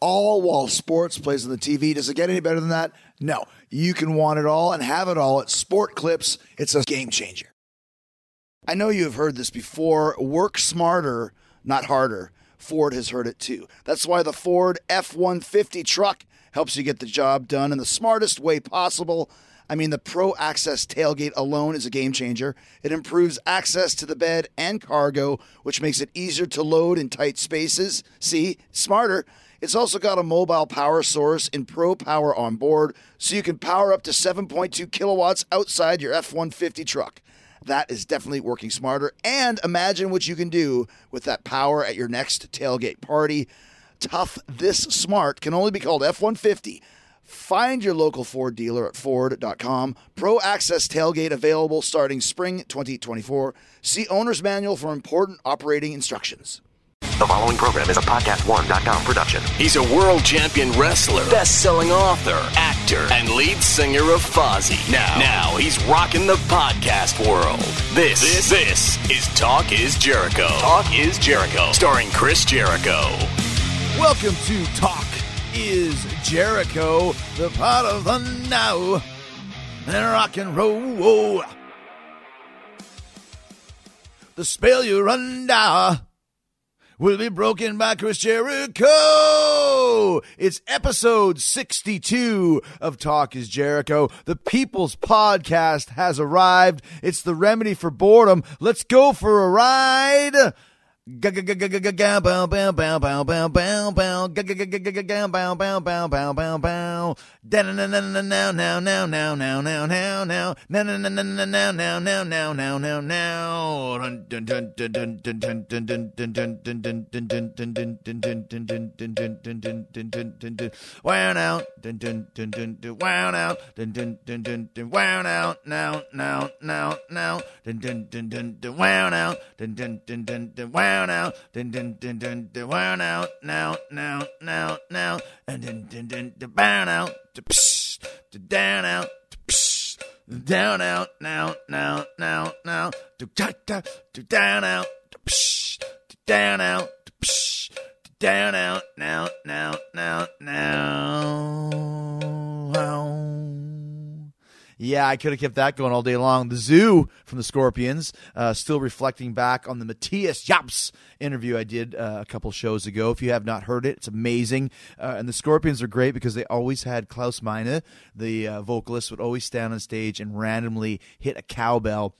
all while sports plays on the TV. Does it get any better than that? No. You can want it all and have it all at Sport Clips. It's a game changer. I know you have heard this before. Work smarter, not harder. Ford has heard it too. That's why the Ford F 150 truck helps you get the job done in the smartest way possible. I mean, the Pro Access tailgate alone is a game changer. It improves access to the bed and cargo, which makes it easier to load in tight spaces. See, smarter. It's also got a mobile power source in Pro Power on board, so you can power up to 7.2 kilowatts outside your F 150 truck. That is definitely working smarter. And imagine what you can do with that power at your next tailgate party. Tough This Smart can only be called F 150. Find your local Ford dealer at Ford.com. Pro Access Tailgate available starting spring 2024. See Owner's Manual for important operating instructions. The following program is a podcast1.com production. He's a world champion wrestler, best-selling author, actor, and lead singer of Fozzy. Now, now he's rocking the podcast world. This, this, this is Talk Is Jericho. Talk Is Jericho, starring Chris Jericho. Welcome to Talk is Jericho, the part of the now and rock and roll. The spell you're under ah. Will be broken by Chris Jericho. It's episode 62 of Talk is Jericho. The People's Podcast has arrived. It's the remedy for boredom. Let's go for a ride. Wow out, wow out, wow out, now, now, now, now, wow out, wow now, dun dun dun dun dun. Wow out, now, now, now, now, and then dun dun dun. Down out, to psh, to down out, to psh, down out, now, now, now, now, to ta ta, to down out, to psh, to down out, to psh, to down out, now, now, now, now. Yeah, I could have kept that going all day long. The Zoo from the Scorpions, uh, still reflecting back on the Matthias Jabs interview I did uh, a couple shows ago. If you have not heard it, it's amazing. Uh, and the Scorpions are great because they always had Klaus Meine, the uh, vocalist, would always stand on stage and randomly hit a cowbell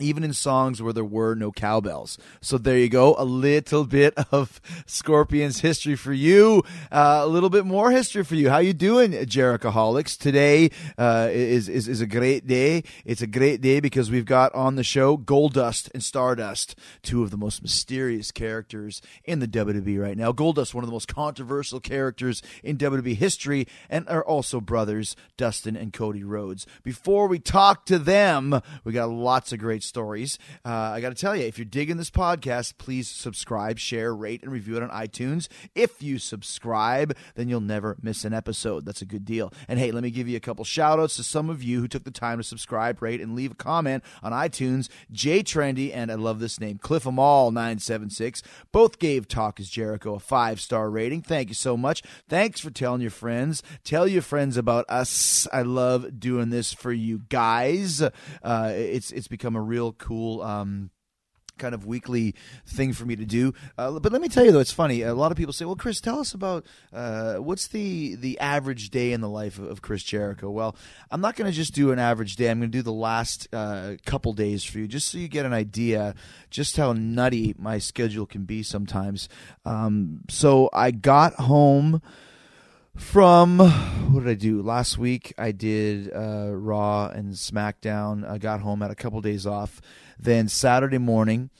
even in songs where there were no cowbells. So there you go, a little bit of Scorpions history for you, uh, a little bit more history for you. How you doing, Jerichoholics? Today uh, is, is is a great day. It's a great day because we've got on the show Goldust and Stardust, two of the most mysterious characters in the WWE right now. Goldust, one of the most controversial characters in WWE history, and are also brothers Dustin and Cody Rhodes. Before we talk to them, we got lots of great stories. Uh, I got to tell you, if you're digging this podcast, please subscribe, share, rate, and review it on iTunes. If you subscribe, then you'll never miss an episode. That's a good deal. And hey, let me give you a couple shout outs to some of you who took the time to subscribe, rate, and leave a comment on iTunes. Jay Trendy, and I love this name, Cliff Amal 976, both gave Talk is Jericho a five star rating. Thank you so much. Thanks for telling your friends. Tell your friends about us. I love doing this for you guys. Uh, it's it's become a real cool. Um, kind of weekly thing for me to do. Uh, but let me tell you though, it's funny. A lot of people say, "Well, Chris, tell us about uh, what's the the average day in the life of, of Chris Jericho." Well, I'm not going to just do an average day. I'm going to do the last uh, couple days for you, just so you get an idea just how nutty my schedule can be sometimes. Um, so I got home from what did I do last week? I did uh, Raw and SmackDown. I got home, had a couple days off. Then Saturday morning,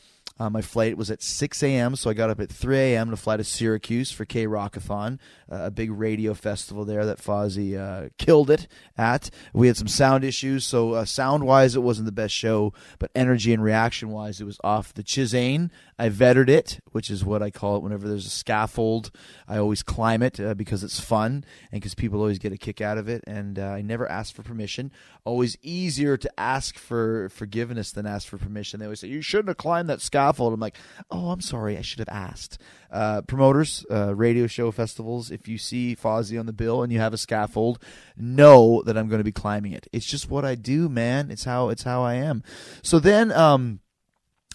Uh, my flight was at 6 a.m., so I got up at 3 a.m. to fly to Syracuse for K Rockathon, uh, a big radio festival there that Fozzy uh, killed it at. We had some sound issues, so uh, sound wise, it wasn't the best show, but energy and reaction wise, it was off the Chisane. I vetted it, which is what I call it whenever there's a scaffold. I always climb it uh, because it's fun and because people always get a kick out of it. And uh, I never ask for permission. Always easier to ask for forgiveness than ask for permission. They always say, You shouldn't have climbed that scaffold. I'm like, Oh, I'm sorry. I should have asked. Uh, promoters, uh, radio show festivals, if you see Fozzy on the bill and you have a scaffold, know that I'm going to be climbing it. It's just what I do, man. It's how it's how I am. So then, um,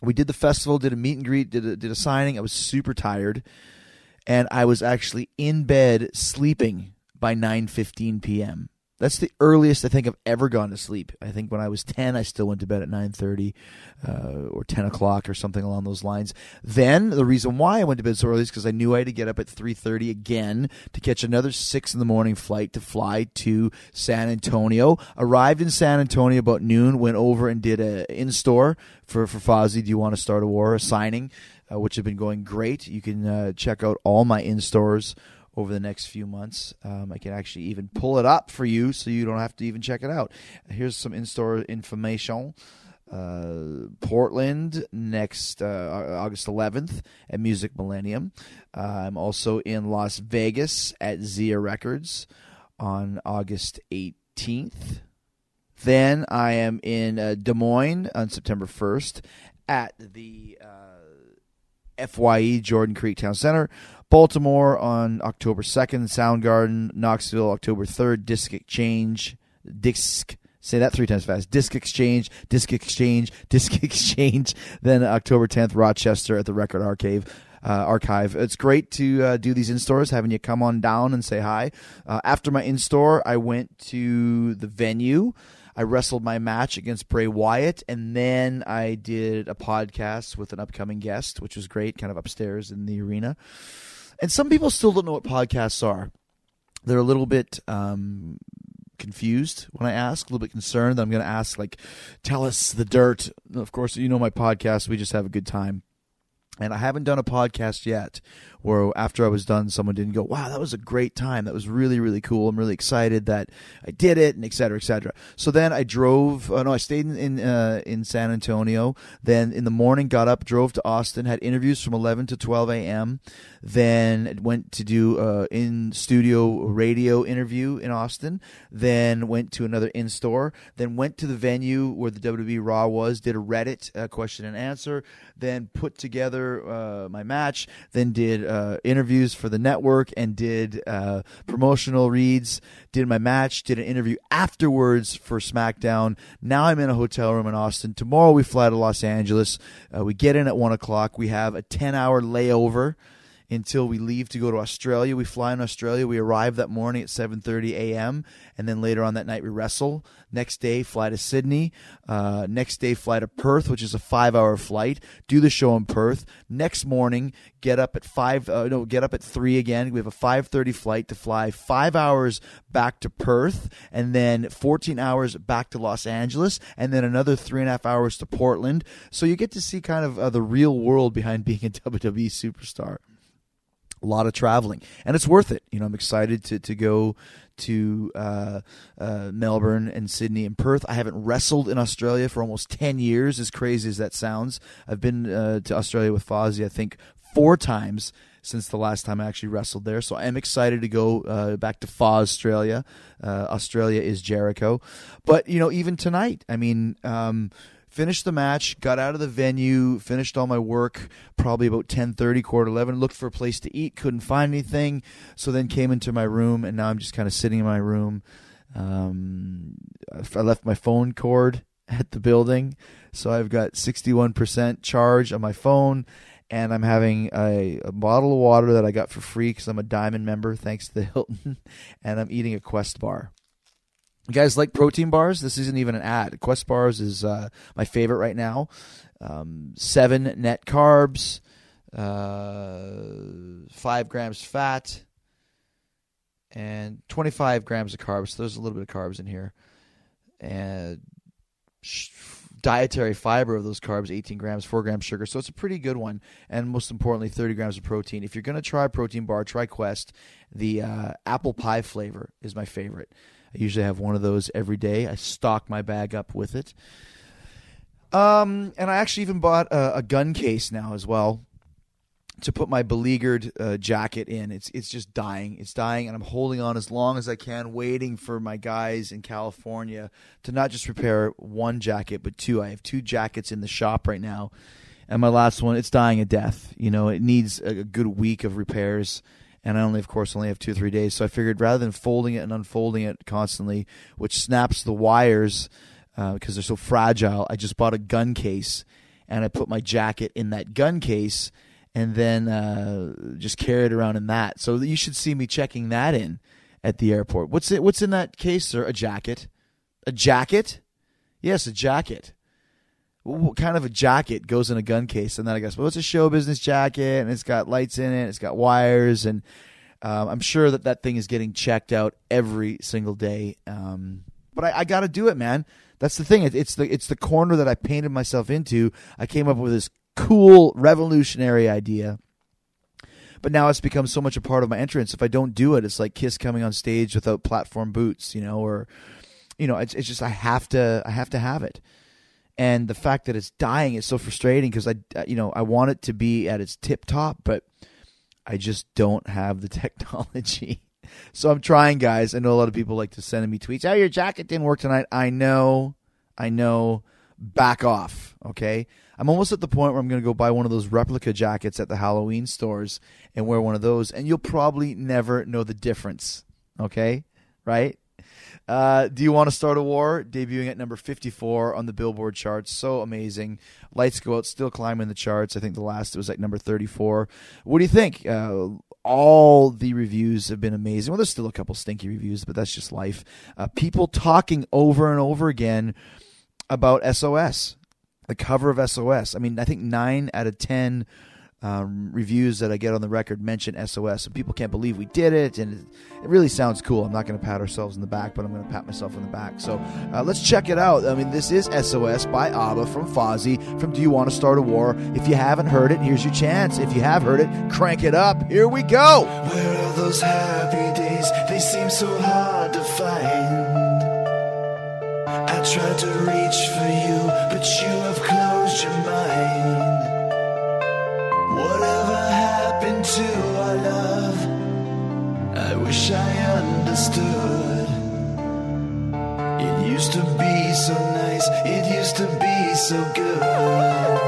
we did the festival, did a meet and greet, did a, did a signing. I was super tired, and I was actually in bed sleeping by 9:15 p.m. That's the earliest I think I've ever gone to sleep. I think when I was 10, I still went to bed at 9:30 uh, or 10 o'clock or something along those lines. Then the reason why I went to bed so early is because I knew I had to get up at 3:30 again to catch another six in the morning flight to fly to San Antonio. Arrived in San Antonio about noon. Went over and did a in store for for Fozzy. Do you want to start a war? A signing, uh, which have been going great. You can uh, check out all my in stores over the next few months. Um, I can actually even pull it up for you so you don't have to even check it out. Here's some in store information. Uh, Portland next uh, August 11th at Music Millennium. Uh, I'm also in Las Vegas at Zia Records on August 18th. Then I am in uh, Des Moines on September 1st at the uh, FYE Jordan Creek Town Center. Baltimore on October 2nd, Soundgarden, Knoxville October 3rd, Disc Exchange, Disc Say that three times fast. Disc Exchange, Disc Exchange, Disc Exchange. Then October 10th, Rochester at the Record Archive. Uh, archive. It's great to uh, do these in stores, having you come on down and say hi. Uh, after my in store, I went to the venue. I wrestled my match against Bray Wyatt, and then I did a podcast with an upcoming guest, which was great, kind of upstairs in the arena. And some people still don't know what podcasts are. They're a little bit um, confused when I ask, a little bit concerned that I'm going to ask, like, tell us the dirt. Of course, you know my podcast. We just have a good time. And I haven't done a podcast yet where after I was done, someone didn't go, wow, that was a great time. That was really, really cool. I'm really excited that I did it and et cetera, et cetera. So then I drove, uh, no, I stayed in, in, uh, in San Antonio. Then in the morning, got up, drove to Austin, had interviews from 11 to 12 a.m. Then went to do uh, in studio radio interview in Austin. Then went to another in store. Then went to the venue where the WWE Raw was, did a Reddit uh, question and answer. Then put together uh, my match. Then did uh, interviews for the network and did uh, promotional reads. Did my match. Did an interview afterwards for SmackDown. Now I'm in a hotel room in Austin. Tomorrow we fly to Los Angeles. Uh, we get in at one o'clock. We have a ten hour layover until we leave to go to Australia. We fly in Australia. We arrive that morning at 7:30 a.m. and then later on that night we wrestle. Next day fly to Sydney. Uh, next day fly to Perth, which is a five-hour flight. Do the show in Perth. Next morning get up at five. Uh, no, get up at three again. We have a 5:30 flight to fly five hours back to Perth and then 14 hours back to Los Angeles and then another three and a half hours to Portland. So you get to see kind of uh, the real world behind being a WWE superstar a lot of traveling, and it's worth it. You know, I'm excited to to go to uh, uh, Melbourne and Sydney and Perth. I haven't wrestled in Australia for almost ten years. As crazy as that sounds, I've been uh, to Australia with Fozzy. I think four times since the last time I actually wrestled there. So I am excited to go uh, back to Fa Australia. Uh, Australia is Jericho, but you know, even tonight, I mean. Um, finished the match, got out of the venue, finished all my work probably about 10:30, quarter 11, looked for a place to eat, couldn't find anything, so then came into my room and now I'm just kind of sitting in my room. Um, I left my phone cord at the building, so I've got 61% charge on my phone and I'm having a, a, bottle of water that I got for free because I'm a diamond member, thanks to the Hilton, and I'm eating a Quest bar. You guys like protein bars? This isn't even an ad. Quest bars is uh, my favorite right now. Um, seven net carbs, uh, five grams fat, and 25 grams of carbs. So there's a little bit of carbs in here. And dietary fiber of those carbs 18 grams 4 grams sugar so it's a pretty good one and most importantly 30 grams of protein if you're going to try a protein bar try quest the uh, apple pie flavor is my favorite i usually have one of those every day i stock my bag up with it um, and i actually even bought a, a gun case now as well to put my beleaguered uh, jacket in. It's it's just dying. It's dying, and I'm holding on as long as I can, waiting for my guys in California to not just repair one jacket, but two. I have two jackets in the shop right now, and my last one, it's dying a death. You know, it needs a, a good week of repairs. And I only, of course, only have two or three days. So I figured rather than folding it and unfolding it constantly, which snaps the wires uh, because they're so fragile, I just bought a gun case and I put my jacket in that gun case and then uh, just carry it around in that. So you should see me checking that in at the airport. What's it? What's in that case, sir? A jacket? A jacket? Yes, a jacket. What kind of a jacket goes in a gun case? And then I guess, well, it's a show business jacket, and it's got lights in it, it's got wires, and um, I'm sure that that thing is getting checked out every single day. Um, but I, I got to do it, man. That's the thing. It, it's the it's the corner that I painted myself into. I came up with this cool, revolutionary idea. But now it's become so much a part of my entrance. If I don't do it, it's like Kiss coming on stage without platform boots, you know, or you know, it's it's just I have to I have to have it. And the fact that it's dying is so frustrating because I you know, I want it to be at its tip top, but I just don't have the technology. So I'm trying, guys. I know a lot of people like to send me tweets. Oh, your jacket didn't work tonight. I know. I know. Back off. Okay. I'm almost at the point where I'm going to go buy one of those replica jackets at the Halloween stores and wear one of those, and you'll probably never know the difference. Okay, right? Uh, do you want to start a war? Debuting at number 54 on the Billboard charts, so amazing. Lights go out, still climbing the charts. I think the last was like number 34. What do you think? Uh, all the reviews have been amazing. Well, there's still a couple stinky reviews, but that's just life. Uh, people talking over and over again about SOS the cover of SOS. I mean, I think nine out of ten um, reviews that I get on the record mention SOS, and people can't believe we did it, and it, really sounds cool. I'm not going to pat ourselves in the back, but I'm going to pat myself in the back. So uh, let's check it out. I mean, this is SOS by ABBA from Fozzy from Do You Want to Start a War? If you haven't heard it, here's your chance. If you have heard it, crank it up. Here we go. Where are those happy days? They seem so hard to find. I tried to reach for you, but you have closed your mind. To our love? I wish I understood. It used to be so nice, it used to be so good.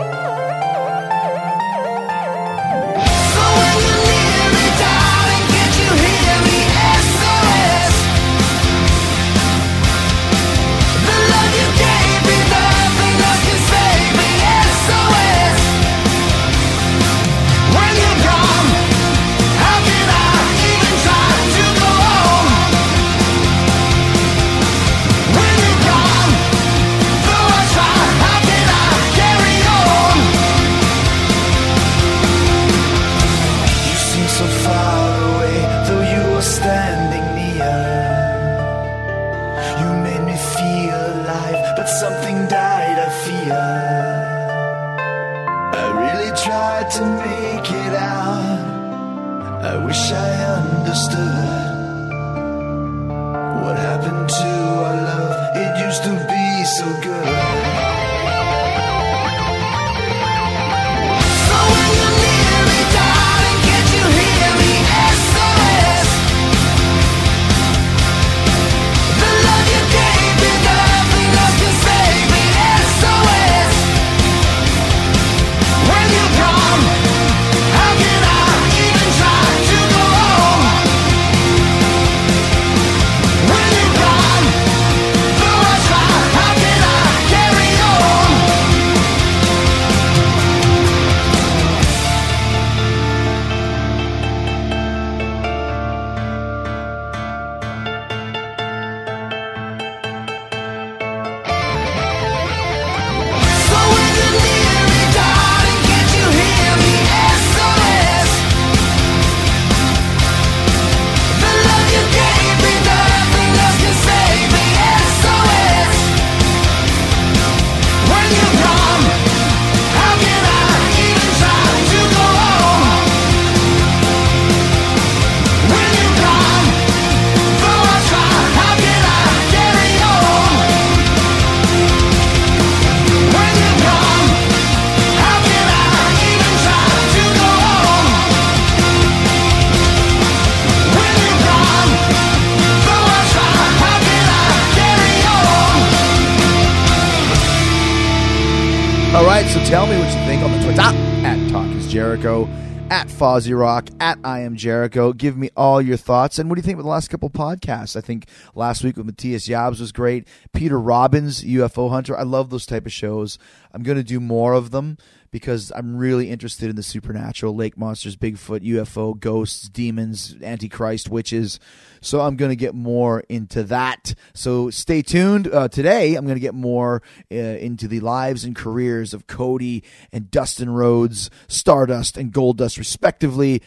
Fozzy Rock, at I am Jericho. Give me all your thoughts. And what do you think about the last couple podcasts? I think last week with Matthias Jabs was great. Peter Robbins, UFO Hunter. I love those type of shows. I'm going to do more of them because I'm really interested in the supernatural, lake monsters, Bigfoot, UFO, ghosts, demons, antichrist, witches. So I'm going to get more into that. So stay tuned. Uh, today, I'm going to get more uh, into the lives and careers of Cody and Dustin Rhodes, Stardust and Goldust, respectively.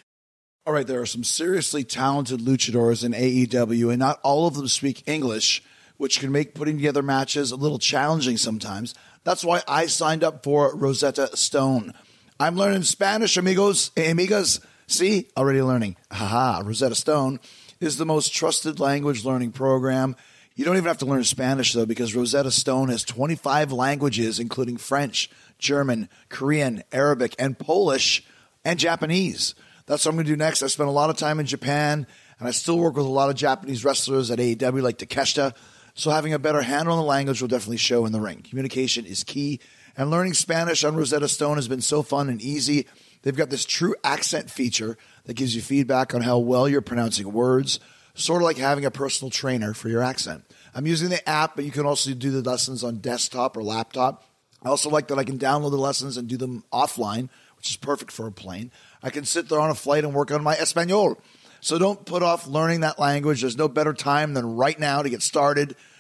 All right, there are some seriously talented luchadors in AEW, and not all of them speak English, which can make putting together matches a little challenging sometimes. That's why I signed up for Rosetta Stone. I'm learning Spanish, amigos, amigas. See, already learning. Haha, Rosetta Stone is the most trusted language learning program. You don't even have to learn Spanish, though, because Rosetta Stone has 25 languages, including French, German, Korean, Arabic, and Polish, and Japanese. That's what I'm going to do next. I spent a lot of time in Japan, and I still work with a lot of Japanese wrestlers at AEW, like Takeshita. So having a better handle on the language will definitely show in the ring. Communication is key, and learning Spanish on Rosetta Stone has been so fun and easy. They've got this true accent feature that gives you feedback on how well you're pronouncing words, sort of like having a personal trainer for your accent. I'm using the app, but you can also do the lessons on desktop or laptop. I also like that I can download the lessons and do them offline, which is perfect for a plane. I can sit there on a flight and work on my Espanol. So don't put off learning that language. There's no better time than right now to get started.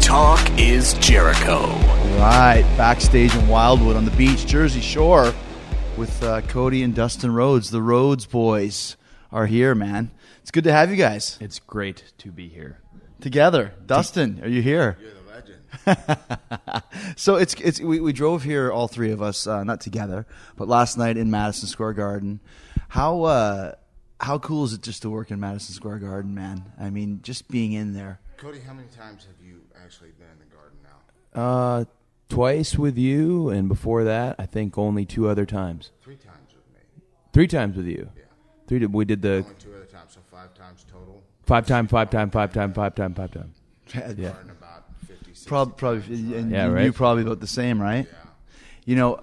Talk is Jericho. Right, backstage in Wildwood on the beach, Jersey Shore, with uh, Cody and Dustin Rhodes. The Rhodes boys are here, man. It's good to have you guys It's great to be here. together. Dustin, are you here? You're the legend. so it's it's we, we drove here, all three of us, uh, not together, but last night in Madison Square Garden. How uh, how cool is it just to work in Madison Square Garden, man? I mean, just being in there. Cody, how many times have you actually been in the garden now? Uh, twice with you, and before that, I think only two other times. Three times with me. Three times with you. Yeah. Three. We did the Only two other times, so five times total. five time, five time, five time, five time, five time. Yeah. Garden about 50, 60 Probably, probably, times. and Yeah, you probably about the same, right? Yeah. You know,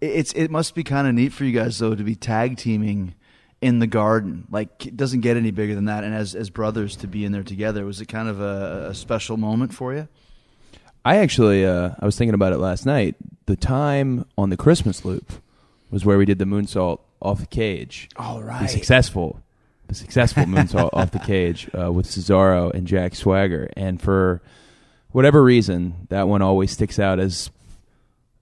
it's it must be kind of neat for you guys though to be tag teaming in the garden. Like it doesn't get any bigger than that. And as as brothers to be in there together was it kind of a, a special moment for you? I actually, uh, I was thinking about it last night. The time on the Christmas loop was where we did the moonsault off the cage. All right, The successful, the successful moonsault off the cage uh, with Cesaro and Jack Swagger, and for whatever reason, that one always sticks out as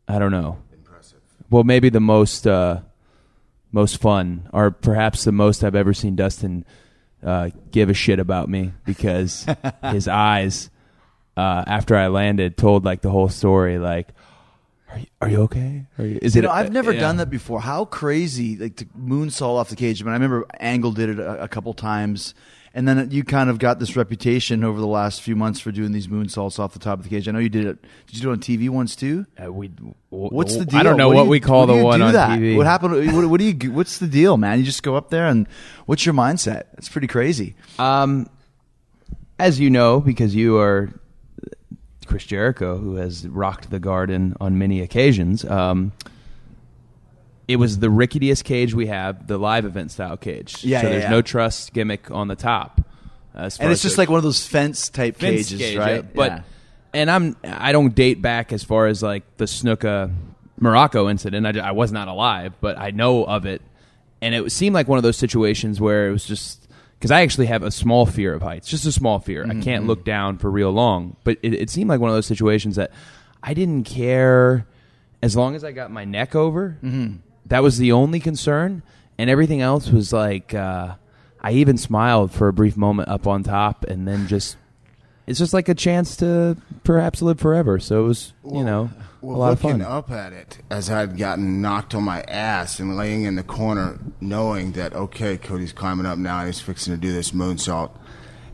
I don't know. Impressive. Well, maybe the most uh, most fun, or perhaps the most I've ever seen Dustin uh, give a shit about me because his eyes uh, after I landed told like the whole story. Like, are you, are you okay? Are you, is You it? know, I've never yeah. done that before. How crazy, like to moonsault off the cage. I mean, I remember Angle did it a, a couple times, and then you kind of got this reputation over the last few months for doing these moonsaults off the top of the cage. I know you did it. Did you do it on TV once too? Uh, we, What's the deal? I don't know do what, you- we call what the one do on that? TV. What happened? What, what do you? What's the deal, man? You just go up there and what's your mindset? It's pretty crazy. Um, as you know, because you are Chris Jericho, who has rocked the garden on many occasions. Um, it was the ricketyest cage we have, the live event style cage. Yeah, so yeah, there's yeah. no truss gimmick on the top. Far And it's just like one of those fence type fence cages, cage, right? yeah. But Yeah. and I'm I don't date back as far as like the Snuka Muraco incident. I, I was not alive, but I know of it, and it seemed like one of those situations where it was just because I actually have a small fear of heights, just a small fear. Mm-hmm, I can't look down for real long, but it, it seemed like one of those situations that I didn't care as long as I got my neck over. Mm-hmm. That was the only concern, and everything else was like. Uh, I even smiled for a brief moment up on top, and then just it's just like a chance to perhaps live forever. So it was, you know, Well, a lot of looking fun. up at it as I'd gotten knocked on my ass and laying in the corner, knowing that okay, Cody's climbing up now he's fixing to do this moonsault,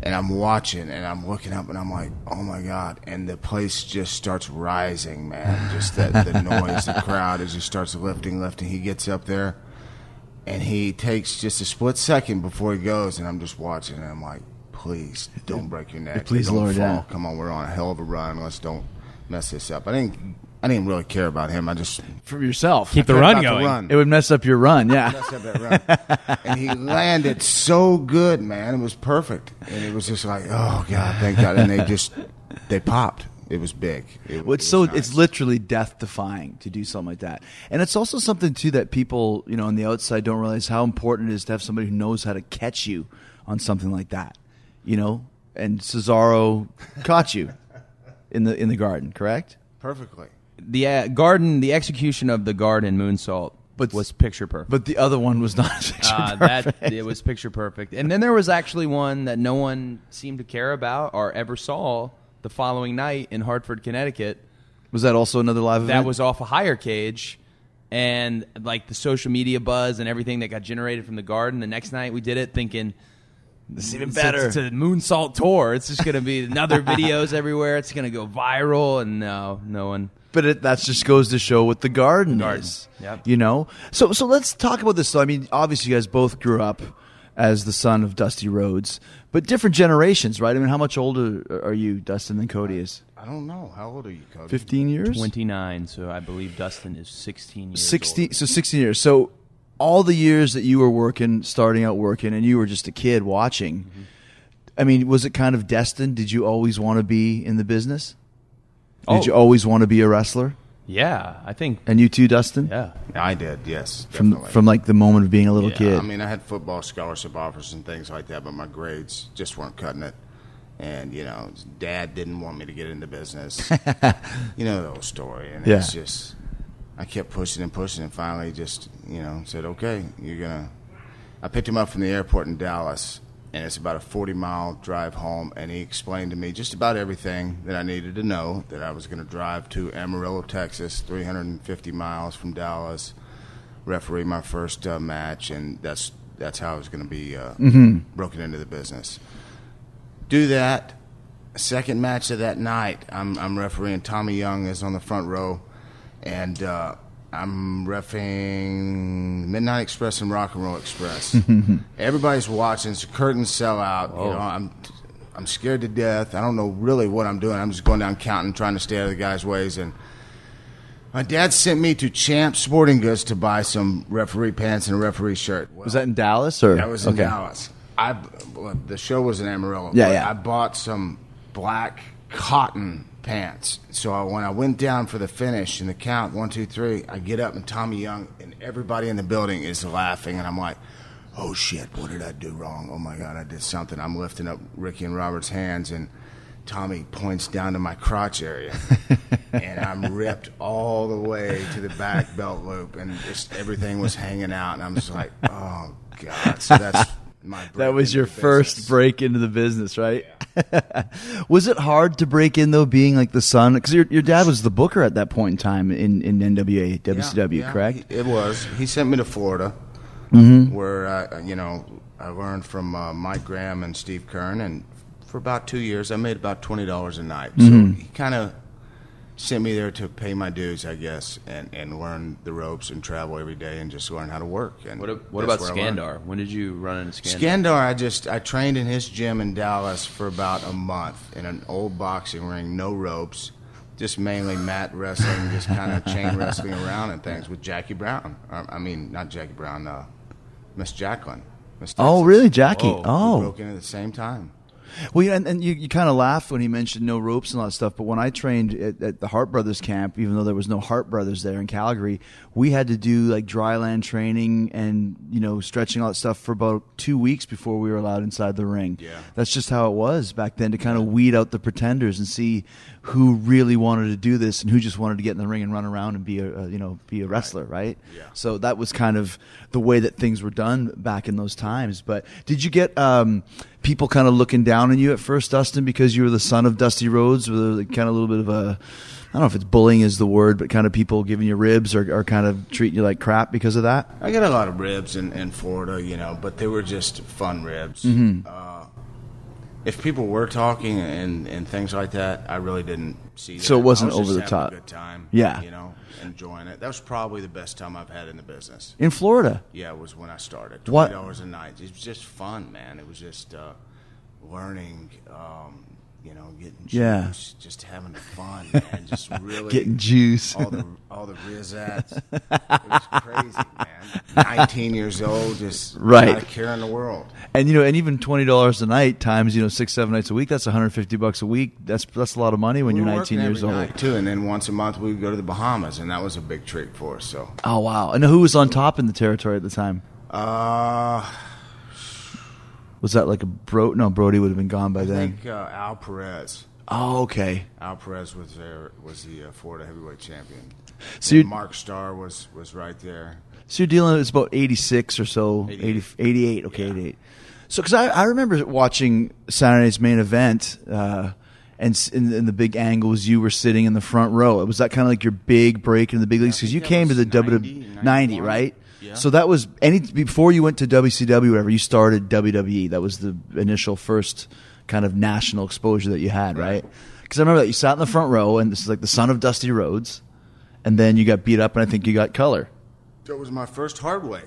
and I'm watching and I'm looking up and I'm like, oh my god! And the place just starts rising, man. Just the, the noise, the crowd as just starts lifting, lifting. He gets up there, and he takes just a split second before he goes, and I'm just watching and I'm like, please don't break your neck. Please don't lower fall. down. Come on, we're on a hell of a run. Let's don't mess this up. I didn't. I didn't really care about him. I just For yourself. Keep the run about going. run. It would mess up your run, yeah. Messed up that run. and he landed so good, man. It was perfect, and it was just like, oh god, thank God. And they just they popped. It was big. It, Well, it's it so nice. it's literally death defying to do something like that, and it's also something too that people you know on the outside don't realize how important it is to have somebody who knows how to catch you on something like that, you know. And Cesaro caught you in the in the garden, correct? perfectly. The uh, garden, the execution of the garden moonsault But- was picture perfect. But the other one was not picture Uh, perfect. that it was picture perfect. And then there was actually one that no one seemed to care about or ever saw the following night in Hartford, Connecticut. was that also another live event? That was off a higher cage. And like the social media buzz and everything that got generated from the garden. The next night we did it thinking This is even it's better. It's a moonsault tour. It's just going to be another videos everywhere. It's going to go viral. And no, no one. But it, that just goes to show what the garden, Garden, is. yep. You know. So so let's talk about this. So I mean, obviously, you guys both grew up as the son of Dusty Rhodes, but different generations, right? I mean, how much older are you, Dustin, than Cody is? I don't know. How old are you, Cody? Fifteen years. 29. So I believe Dustin is 16 years 16 old. so 16 years so all the years that you were working starting out working and you were just a kid watching Mm-hmm. i mean was it kind of destined did you always want to be in the business Oh. did you always want to be a wrestler Yeah, I think. and you too dustin Yeah. I did. Yes, from definitely. from like the moment of being a little Yeah, kid I mean, I had football scholarship offers and things like that, but my grades just weren't cutting it. And you know, Dad didn't want me to get into business. you know the whole story, and it's just I kept pushing and pushing, and finally just you know said, "Okay, you're gonna." I picked him up from the airport in Dallas, and it's about a 40 mile drive home. And he explained to me just about everything that I needed to know. That I was going to drive to Amarillo, Texas, 350 miles from Dallas, referee my first uh, match, and that's that's how I was going to be uh, broken into the business. Do that. Second match of that night, I'm, I'm refereeing. Tommy Young is on the front row, and uh, I'm refing Midnight Express and Rock and Roll Express. Everybody's watching. It's a curtain sellout. You oh. know, I'm I'm scared to death. I don't know really what I'm doing. I'm just going down counting, trying to stay out of the guys' ways, and my dad sent me to Champ Sporting Goods to buy some referee pants and a referee shirt. Well, was that in dallas or that was in okay. Dallas. I well, the show was in Amarillo. Yeah, yeah. I bought some black cotton pants. So I, when I went down for the finish and the count one, two, three, I get up and Tommy Young and everybody in the building is laughing, and I'm like. Oh shit! What did I do wrong? Oh my god! I did something. I'm lifting up Ricky and Robert's hands, and Tommy points down to my crotch area, and I'm ripped all the way to the back belt loop, and just everything was hanging out, and I'm just like, oh god! So that's my. break that was your the first business. break into the business right was it hard to break in though being like the son because your, your dad was the booker at that point in time in, in nwa wcw Yeah, correct he- It was. He sent me to Florida, Mm-hmm. where uh, you know I learned from uh, Mike Graham and Steve Keirn, and for about two years I made about twenty dollars a night. Mm-hmm. So he kind of sent me there to pay my dues, I guess, and, and learn the ropes and travel every day and just learn how to work. And What, what about where Skandor? When did you run into Skandor? Skandor, I just I trained in his gym in Dallas for about a month in an old boxing ring, no ropes, just mainly mat wrestling, just kind of chain wrestling around and things with Jackie Brown. Uh, I mean, not Jackie Brown, uh, Miss Jacqueline. Miss oh really jackie Whoa. We oh broke in at the same time. Well, yeah, and, and you, you kind of laughed when he mentioned no ropes and all that stuff. But when I trained at, at the Hart Brothers camp, even though there was no Hart Brothers there in Calgary, we had to do like dry land training and you know stretching all that stuff for about two weeks before we were allowed inside the ring. Yeah. that's just how it was back then to kind of weed out the pretenders and see who really wanted to do this and who just wanted to get in the ring and run around and be a, a you know be a wrestler, right? Yeah. So that was kind of the way that things were done back in those times. But did you get um, people kind of looking down on you at first, Dustin, because you were the son of Dusty Rhodes? with kind of a little bit of a, I don't know if it's bullying is the word, but kind of people giving you ribs or, or kind of treating you like crap because of that? I got a lot of ribs in, in Florida, you know, but they were just fun ribs. Mm-hmm. Uh, if people were talking and, and things like that, I really didn't see. That. So it wasn't was over the top. A good time. Yeah. you know, enjoying it. That was probably the best time I've had in the business. In Florida? Yeah, it was when I started. What- Twenty dollars a night. It was just fun, man. It was just uh, learning. Um, you know, getting juice, Yeah. just having fun, man. Just really Getting juice. all the all the rizzats. It was crazy, man. Nineteen years old, just Right. not a care in the world. And you know, and even twenty dollars a night times you know six seven nights a week. That's one hundred fifty bucks a week. That's that's a lot of money when We you're nineteen years old. too, and then once a month we would go to the Bahamas, and that was a big treat for us. So, Oh wow! And who was on top in the territory at the time? uh, Was that like a bro? No, Brody would have been gone by I then. think uh, Al Perez. Oh, okay. Al Perez was there, was the uh, Florida heavyweight champion. So And Mark Starr was was right there. so you're dealing. It's about eighty six or so. 88. 80, 88. Okay, Yeah. eighty eight. So because I, I remember watching Saturday's main event. Uh, and s- in, in the big angles, you were sitting in the front row. It was that kind of like your big break in the big leagues? Because you that came to was the 90, W 90, 91. right? Yeah. So that was any before you went to WCW, whatever. You started WWE. That was the initial first kind of national exposure that you had, right? Because I remember that you sat in the front row, and this is like the son of Dusty Rhodes, and then you got beat up, and I think you got color. That was my first hard way. It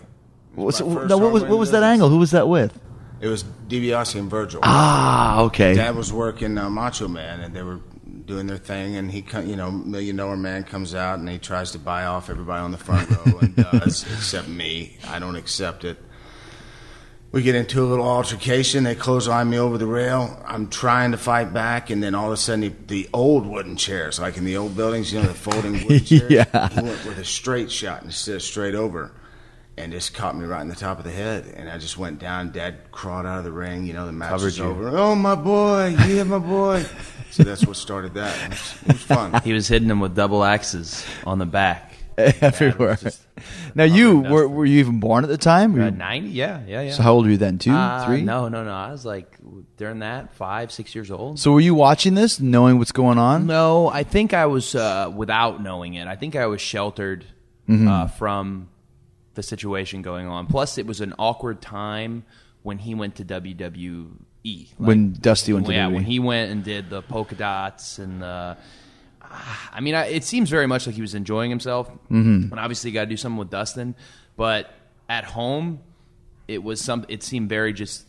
What's, my first no, what was hard way what was that business. angle? Who was that with? It was DiBiase and Virgil. Ah, okay. Dad was working uh, Macho Man, and they were doing their thing. And he, you know, Million Dollar Man comes out and he tries to buy off everybody on the front row and does, except me. I don't accept it. We get into a little altercation. They clothesline me over the rail. I'm trying to fight back, and then all of a sudden, the, the old wooden chairs, like in the old buildings, you know, the folding wooden chairs. Yeah. He went with a straight shot instead of straight over and just caught me right in the top of the head. And I just went down. Dad crawled out of the ring. You know, the match Covered was you. over. Oh, my boy. Yeah, my boy. so that's what started that. It was, it was fun. He was hitting them with double axes on the back. Everywhere. just Now you were were you even born at the time? Were Uh, you- 90? Yeah, yeah, yeah. so how old were you then? Two, Uh, three? No, no, no. I was like, during that, five, six years old. So were you watching this, knowing what's going on? No, I think I was uh, without knowing it. I think I was sheltered Mm-hmm. uh, from the situation going on. Plus, it was an awkward time when he went to WWE. Like, When Dusty went to E. yeah, WWE. when he went and did the polka dots and the. I mean, I, it seems very much like he was enjoying himself. Mm-hmm. And obviously, you got to do something with Dustin. But at home, it was some. It seemed very just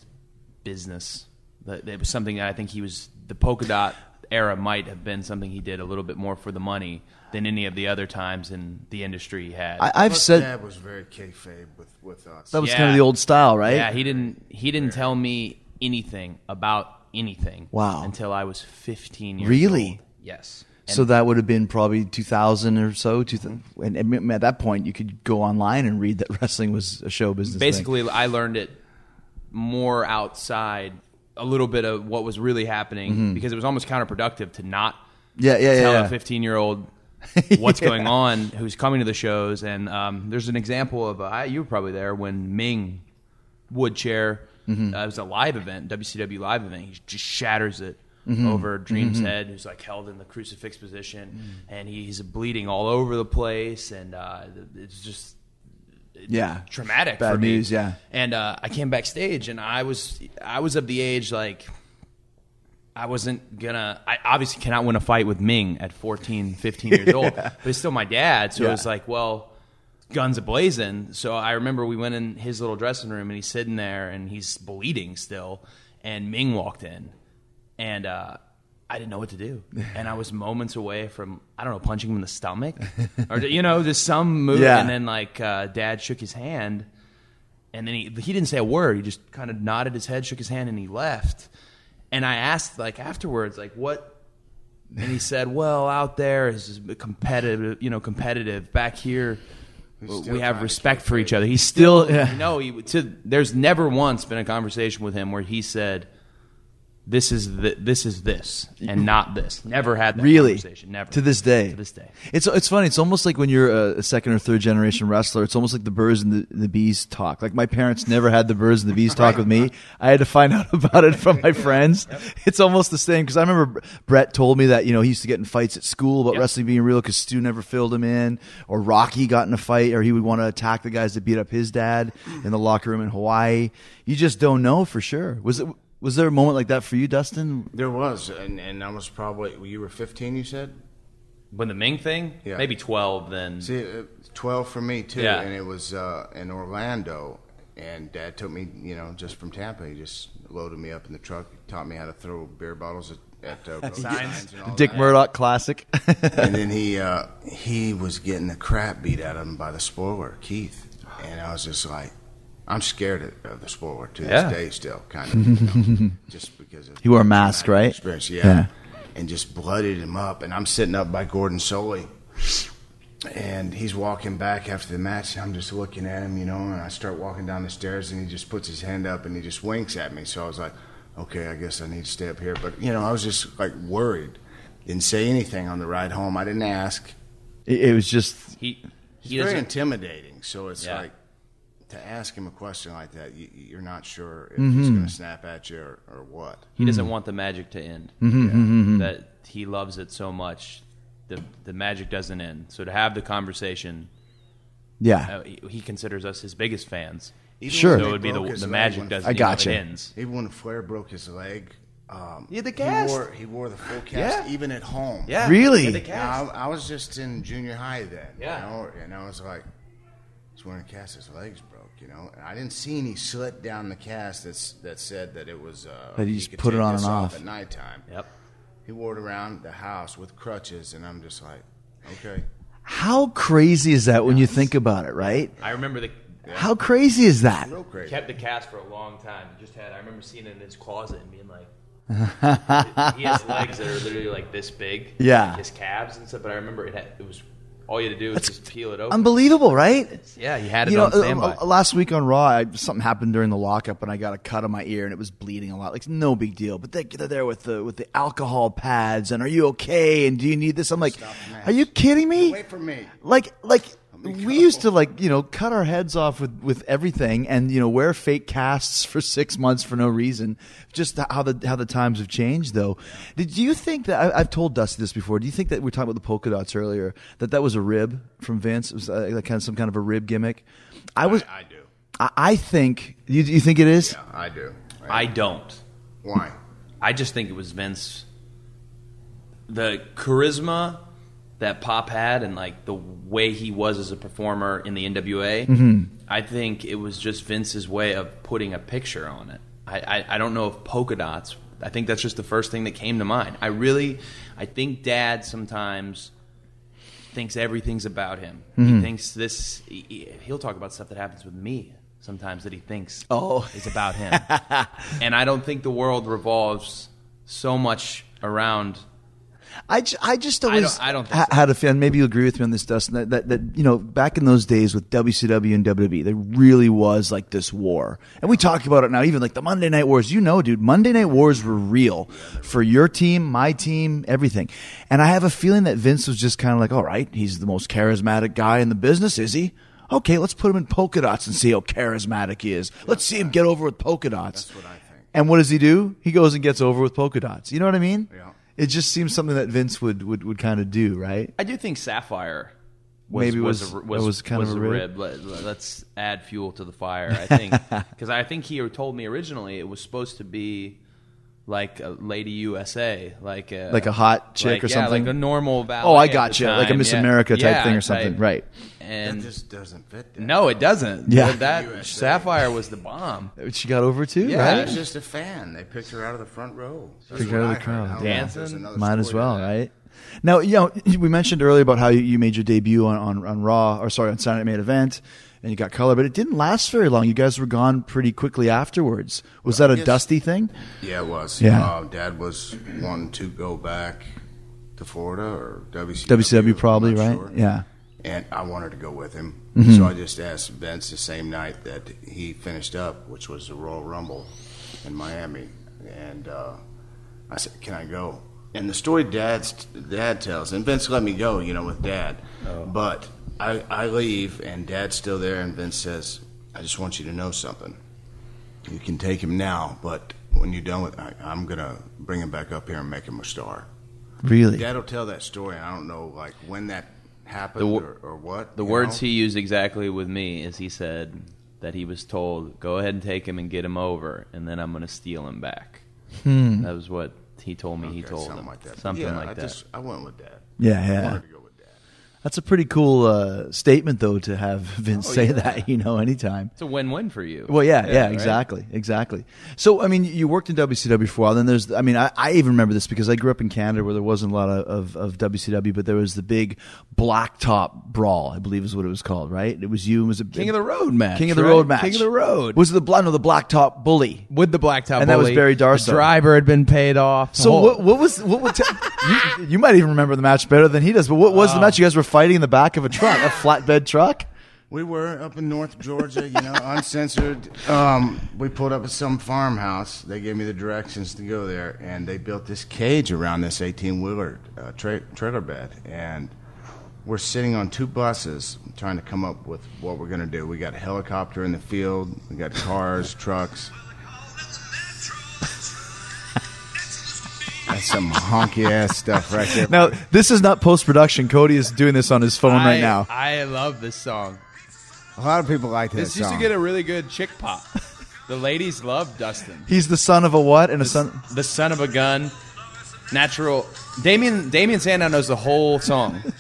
business. That it was something that I think he was. The polka dot era might have been something he did a little bit more for the money than any of the other times in the industry he had. I, I've said Dad was very kayfabe with, with us. that was Yeah. kind of the old style, right? Yeah, he didn't. He didn't tell me anything about anything. Wow. Until I was 15 years Really? old. Yes. So that would have been probably 2000 or so. 2000, and, and at that point, you could go online and read that wrestling was a show business. thing. basically I learned it more outside a little bit of what was really happening because it was almost counterproductive to not yeah, yeah, yeah. tell yeah. a 15 year old what's going on who's coming to the shows and um, there's an example of uh, you were probably there when Meng wood chair Mm-hmm. uh, it was a live event WCW live event he just shatters it Mm-hmm. over Dream's head who's like held in the crucifix position Mm. and he's bleeding all over the place and uh, it's just yeah. traumatic. Bad for me. news, yeah. And uh, I came backstage, and I was I was of the age like I wasn't gonna. I obviously cannot win a fight with Meng at 14, 15 years old, but it's still my dad. So Yeah. it was like, well, guns a blazing. So I remember we went in his little dressing room, and he's sitting there, and he's bleeding still. And Meng walked in, and uh, I didn't know what to do, and I was moments away from I don't know punching him in the stomach, or you know, just some move, Yeah. and then like uh, Dad shook his hand, and then he he didn't say a word. He just kind of nodded his head, shook his hand, and he left. And I asked like afterwards, like what? And he said, "Well, out there is competitive, you know, competitive. Back here, we have respect for each other." He's still, you know, he to, there's never once been a conversation with him where he said, this is the, this is this and not this. Never had that really conversation. Never to this day. To this day. It's it's funny. It's almost like when you're a, second or third generation wrestler. It's almost like the birds and the, the bees talk. Like my parents never had the birds and the bees talk with me. I had to find out about it from my friends. It's almost the same because I remember Bret told me that you know he used to get in fights at school about Yep. wrestling being real because Stu never filled him in, or Rocky got in a fight, or he would want to attack the guys that beat up his dad in the locker room in Hawaii. You just don't know for sure. Was it? Was there a moment like that for you, Dustin? There was, and, and I was probably you were 15. You said. When the Meng thing, Yeah. maybe twelve. Then See, uh, 12 for me too, Yeah. and it was uh, in Orlando. And Dad took me, you know, just from Tampa. He just loaded me up in the truck, taught me how to throw beer bottles at, at uh, signs and Dick that. Murdoch classic. and then he uh, he was getting the crap beat out of him by the spoiler, Keith. And I was just like, I'm scared of, of the spoiler to Yeah. this day, still kind of, you know, just because of He wore a mask, right? Experience, yeah. Yeah. And just blooded him up, and I'm sitting up by Gordon Solie, and he's walking back after the match, and I'm just looking at him, you know, and I start walking down the stairs, and he just puts his hand up and he just winks at me. So I was like, okay, I guess I need to stay up here. But you know, I was just like worried. Didn't say anything on the ride home. I didn't ask. it, it was just he He's he very intimidating. So it's Yeah. like to ask him a question like that, you, you're not sure if Mm-hmm. he's going to snap at you or, or what. He doesn't want the magic to end. Mm-hmm, That he loves it so much, the the magic doesn't end. So to have the conversation, yeah. uh, he, he considers us his biggest fans. Even Sure. So it would be the the magic doesn't. End. I you gotcha. It ends. Even when Flair broke his leg, um, Yeah, the he cast. wore he wore the full cast Yeah. even at home. Yeah, Really? yeah, the cast. I, I was just in junior high then. Yeah. You know, and I was like, he's wearing a cast, his legs broke. You know, and I didn't see any slit down the cast that's that said that it was. Uh, That he just put it on and off. at nighttime. Yep. He wore it around the house with crutches, and I'm just like, okay. How crazy is that when you think about it, right? I remember the How crazy is that? Real crazy. kept the cast for a long time. He just had. I remember seeing it in his closet and being like, he has legs that are literally like this big. Yeah. his calves and stuff. But I remember it. Had, it was all you had to do was just peel it open. Unbelievable, right? Yeah, you had it You know, on standby. uh, uh, last week on Raw, I, something happened during the lockup, and I got a cut on my ear, and it was bleeding a lot. Like no big deal, but they, they're there with the with the alcohol pads, and are you okay? And do you need this? I'm like, Stop are you kidding me? Wait for me. Like, like me we used to like you know cut our heads off with with everything, and you know wear fake casts for six months for no reason. Just how the how the times have changed, though. Did you think that I, I've told Dusty this before? Do you think that we were talking about the polka dots earlier? That that was a rib from Vince? It was uh, like kind of some kind of a rib gimmick. I was. I, I do. I, I think you. You think it is? Yeah, I do. I don't. Why? I just think it was Vince. The charisma that Pop had and like the way he was as a performer in the NWA, Mm-hmm. I think it was just Vince's way of putting a picture on it. I, I, I don't know if polka dots. I think that's just the first thing that came to mind. I really, I think Dad sometimes thinks everything's about him. Mm-hmm. He thinks this. He, he'll talk about stuff that happens with me sometimes that he thinks Oh. is about him. and I don't think the world revolves so much around. I, ju- I just I always don't- I don't think ha- so. had a fan. Maybe you agree with me on this, Dustin. That, that that you know back in those days with WCW and WWE, there really was like this war, and we talk about it now. Even like the Monday Night Wars, you know, dude, Monday Night Wars were real for your team, my team, everything. And I have a feeling that Vince was just kind of like, all right, he's the most charismatic guy in the business, is he? Okay, let's put him in polka dots and see how charismatic he is. Let's see him get over with polka dots. That's what I think. And what does he do? He goes and gets over with polka dots. You know what I mean? Yeah. It just seems something that Vince would would, would kind of do, right? I do think Sapphire was, Maybe was, was- a, was, was kind of a rib. Let, us add fuel to the fire. I think because I think he told me originally it was supposed to be like a Lady USA, like a Like a hot chick like- or yeah, something? like a normal ballet. Oh, I got you. Like a. Miss Yeah. America type Yeah, thing or something, type. right? And That just doesn't fit. That. no, it doesn't. Yeah. but that USA. Sapphire was the bomb. She got over too, Yeah. She right? was just a fan. They picked her out of the front row. That's Picked her out of the crowd. I don't know if Dancing. Might as well, right? Now, you know, we mentioned earlier about how you, you made your debut on, on, on Raw, or sorry, on Saturday Night Main Event, and you got color, but it didn't last very long. You guys were gone pretty quickly afterwards. Was that a yes. dusty thing? Yeah, it was. Yeah. Uh, Dad was wanting to go back to Florida or WCW. WCW probably, right? sure. Yeah. And I wanted to go with him. Mm-hmm. So I just asked Vince the same night that he finished up, which was the Royal Rumble in Miami. And uh, I said, "Can I go?" And the story Dad's Dad tells, and Vince let me go, you know, with Dad. But I I leave, and Dad's still there, and Vince says, "I just want you to know something. You can take him now, but when you're done with, I, I'm gonna bring him back up here and make him a star." Really? Dad'll tell that story. I don't know, like when that happened The wo- or, or what. The you words know? he used exactly with me is he said that he was told, "Go ahead and take him and get him over, and then I'm going to steal him back." Hmm. That was what he told me. he Okay, told something him like that. something yeah, like I that. Just, I went with that. Yeah, I yeah. wanted to go with Dad. That's a pretty cool uh, statement, though, to have Vince Oh, say yeah. that. You know, anytime. it's a win-win for you. Well, yeah, yeah, right? exactly, exactly. So, I mean, you worked in WCW for a while. Then there's, I mean, I, I even remember this because I grew up in Canada where there wasn't a lot of, of, of WCW, but there was the big blacktop brawl, I believe is what it was called, right? It was you, was it King of the Road match. King of the right? Road match, King of the Road. Was it the black? No, the blacktop bully. with the blacktop And that was bully. Barry Darsow. The driver had been paid off. So Oh. what? What was? What would? T- you, you might even remember the match better than he does. But what was the match? You guys were fighting in the back of a truck, a flatbed truck. We were up in North Georgia, you know, uncensored. Um, we pulled up at some farmhouse. They gave me the directions to go there, and they built this cage around this 18 wheeler uh, tra- trailer bed. And we're sitting on two buses trying to come up with what we're going to do. We got a helicopter in the field, we got cars, trucks. That's some honky ass stuff right there. Now, this is not post production. Cody is doing this on his phone right now. I love this song. a lot of people like this. This used to get a really good chick pop. the ladies love Dustin. He's the son of a what and a son. The son of a gun. Natural. Damien Damien Sandow knows the whole song.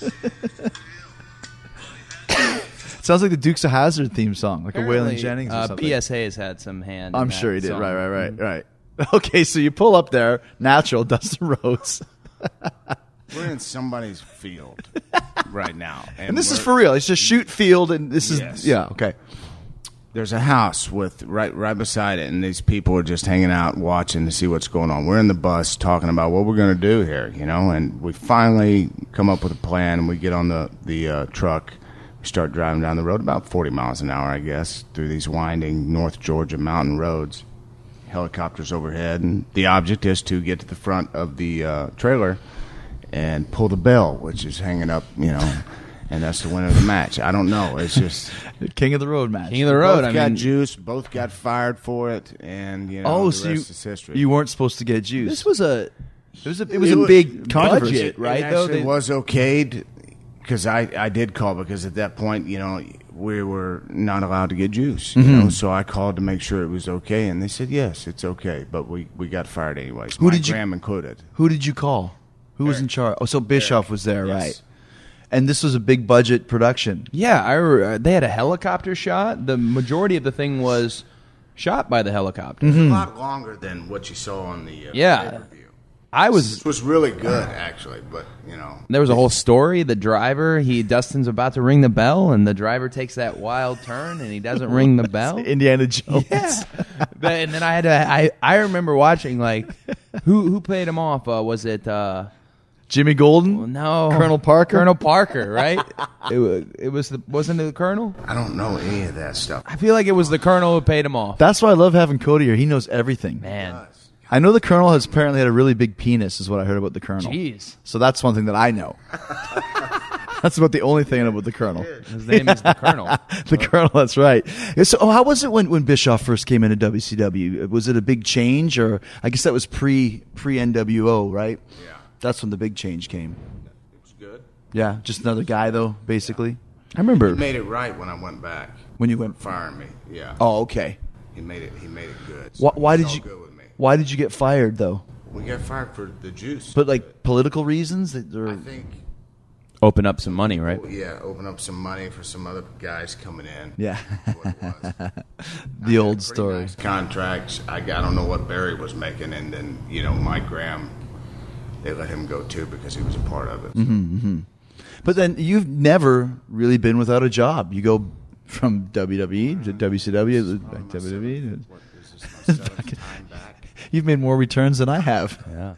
Sounds like the Dukes of Hazzard theme song, like a Waylon Apparently, Jennings or Uh, something. PSA has had some hand. I'm that sure he did. song. Right, right, right, right. Okay, so you pull up there, natural Dustin Rhodes, We're in somebody's field right now, and this is we're- for real. It's just shoot field, and this is Yes. yeah. Okay, There's a house with right right beside it, and these people are just hanging out, watching to see what's going on. We're in the bus talking about what we're going to do here, you know, and we finally come up with a plan. And we get on the the uh, truck, we start driving down the road about 40 miles an hour, I guess, through these winding North Georgia mountain roads. Helicopters overhead, and the object is to get to the front of the uh, trailer and pull the bell, which is hanging up, you know. And that's the winner of the match. I don't know. It's just King of the Road match. King of the both Road. I got mean, juice. Both got fired for it, and you know, oh, the so rest you is history. you weren't supposed to get juice. this was a it was a it was a big controversy. budget, right? It though actually They- was okayed because I I did call because at that point, you know, we were not allowed to get juice. You Mm-hmm. know, so I called to make sure it was okay, and they said yes, it's okay. But we we got fired anyways. Who Mike did you- Graham included? Who did you call? Who was in charge? Oh, so Bischoff was there, Yes. right? And this was a big budget production. Yeah, I uh, they had a helicopter shot. The majority of the thing was shot by the helicopter. A lot longer than what you saw on the uh, Yeah. pay-per-view. I was This was really good, actually, but you know, there was a whole story. The driver, he Dustin's about to ring the bell, and the driver takes that wild turn, and he doesn't ring the bell. Indiana Jones. Yeah. But- and then I had to. I I remember watching like who who played him off. Uh, was it? Uh, Jimmy Golden. no, Colonel Parker? Colonel Parker, right? it was. It was the wasn't it the Colonel? I don't know any of that stuff. I feel like it was the Colonel who paid him off. That's why I love having Cody here. He knows everything. Man, I know the Colonel has apparently had a really big penis, is what I heard about the Colonel. jeez, So that's one thing that I know. that's about the only thing I know about the Colonel. his name is the Colonel. the Colonel, that's right. So, oh, how was it when, when Bischoff first came into WCW? Was it a big change, or I guess that was pre pre NWO, right? Yeah. That's when the big change came. It was good. Yeah, just another guy though, basically. I remember. He made it right when I went back. when you went. Firing me, yeah. Oh, okay. He made it. He made it good. Why, why it's did all you? Good with me. Why did you get fired though? We got fired for the juice. But like political reasons, that I or think, Open up some money, right? yeah, open up some money for some other guys coming in. yeah, That's what it was. the old Pretty story. nice contracts. I, I don't know what Barry was making, and then you know Mike Graham, they let him go too because he was a part of it. Mm-hmm. But then you've never really been without a job. You go from WWE to WCW, back to WWE. What, this is my seventh time back. You've made more returns than I have. Yeah.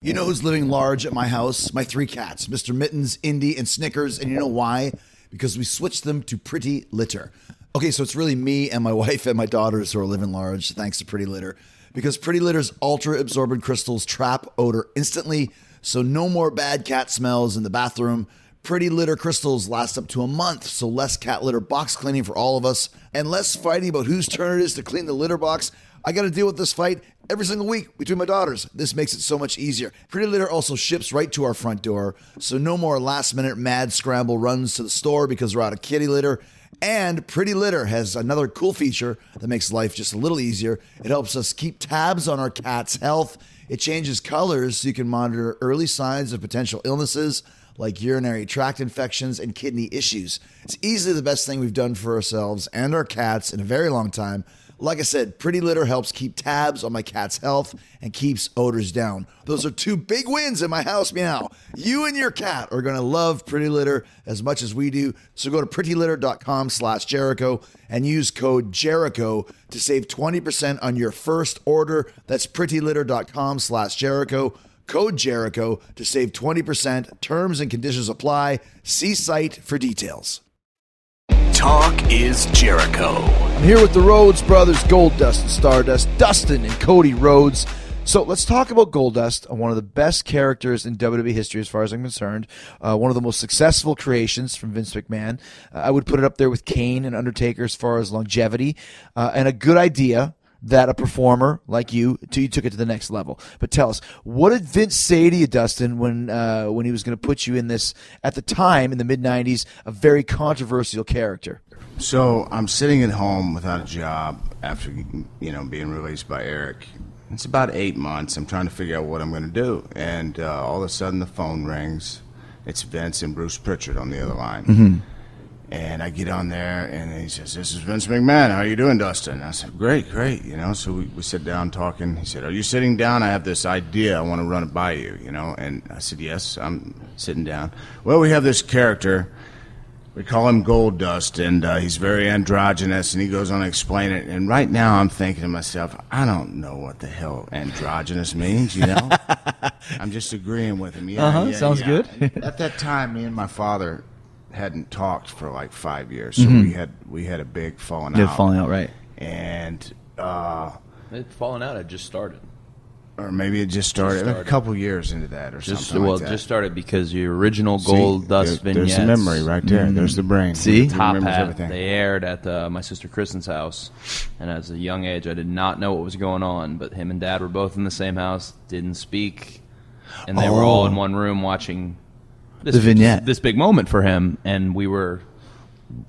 You know who's living large at my house? My three cats, Mr. Mittens, Indy, and Snickers. And you know why? Because we switched them to Pretty Litter. Okay, so it's really me and my wife and my daughters who are living large, thanks to Pretty Litter. because Pretty Litter's ultra absorbent crystals trap odor instantly, so no more bad cat smells in the bathroom. Pretty Litter crystals last up to a month, so less cat litter box cleaning for all of us, and less fighting about whose turn it is to clean the litter box. I got to deal with this fight every single week between my daughters. This makes it so much easier. Pretty Litter also ships right to our front door, so no more last minute mad scramble runs to the store because we're out of kitty litter. And Pretty Litter has another cool feature that makes life just a little easier. It helps us keep tabs on our cat's health. It changes colors so you can monitor early signs of potential illnesses like urinary tract infections and kidney issues. It's easily the best thing we've done for ourselves and our cats in a very long time. Like I said, Pretty Litter helps keep tabs on my cat's health and keeps odors down. Those are two big wins in my house meow. You and your cat are going to love Pretty Litter as much as we do. So go to prettylitter.com slash Jericho and use code Jericho to save 20% on your first order. That's prettylitter.com slash Jericho. Code Jericho to save 20%. Terms and conditions apply. See site for details. Talk is Jericho. I'm here with the Rhodes brothers, Goldust and Stardust, Dustin and Cody Rhodes. So let's talk about Goldust, one of the best characters in WWE history, as far as I'm concerned. Uh, one of the most successful creations from Vince McMahon. Uh, I would put it up there with Kane and Undertaker as far as longevity, uh, and a good idea that a performer like you, you took it to the next level. But tell us, what did Vince say to you, Dustin, when uh, when he was going to put you in this at the time in the mid '90s, a very controversial character? So I'm sitting at home without a job after you know being released by Eric. It's about eight months. I'm trying to figure out what I'm going to do, and uh, all of a sudden the phone rings. It's Vince and Bruce Prichard on the other line. And I get on there, and he says, "This is Vince McMahon. How are you doing, Dustin?" I said, "Great, great." You know, so we, we sit down talking. He said, "Are you sitting down? I have this idea. I want to run it by you." You know, and I said, "Yes, I'm sitting down." Well, we have this character. We call him Goldust, and uh, he's very androgynous, and he goes on to explain it. And right now, I'm thinking to myself, I don't know what the hell androgynous means. You know, I'm just agreeing with him. Yeah, Uh-huh, yeah, sounds yeah. good. At that time, me and my father hadn't talked for like five years, so Mm-hmm. we had we had a big falling Yeah, out. falling out, right? and uh, It falling out had just started. or maybe it just started, started. a couple years into that, or Just something well, like that. just started because your original See, Goldust there- vignettes. There's the memory right there. There's the brain. See? It Top Hat. everything. They aired at uh, my sister Kristen's house, and as a young age, I did not know what was going on. But him and Dad were both in the same house, didn't speak, and they were all in one room watching this, The vignette. this big moment for him, and we were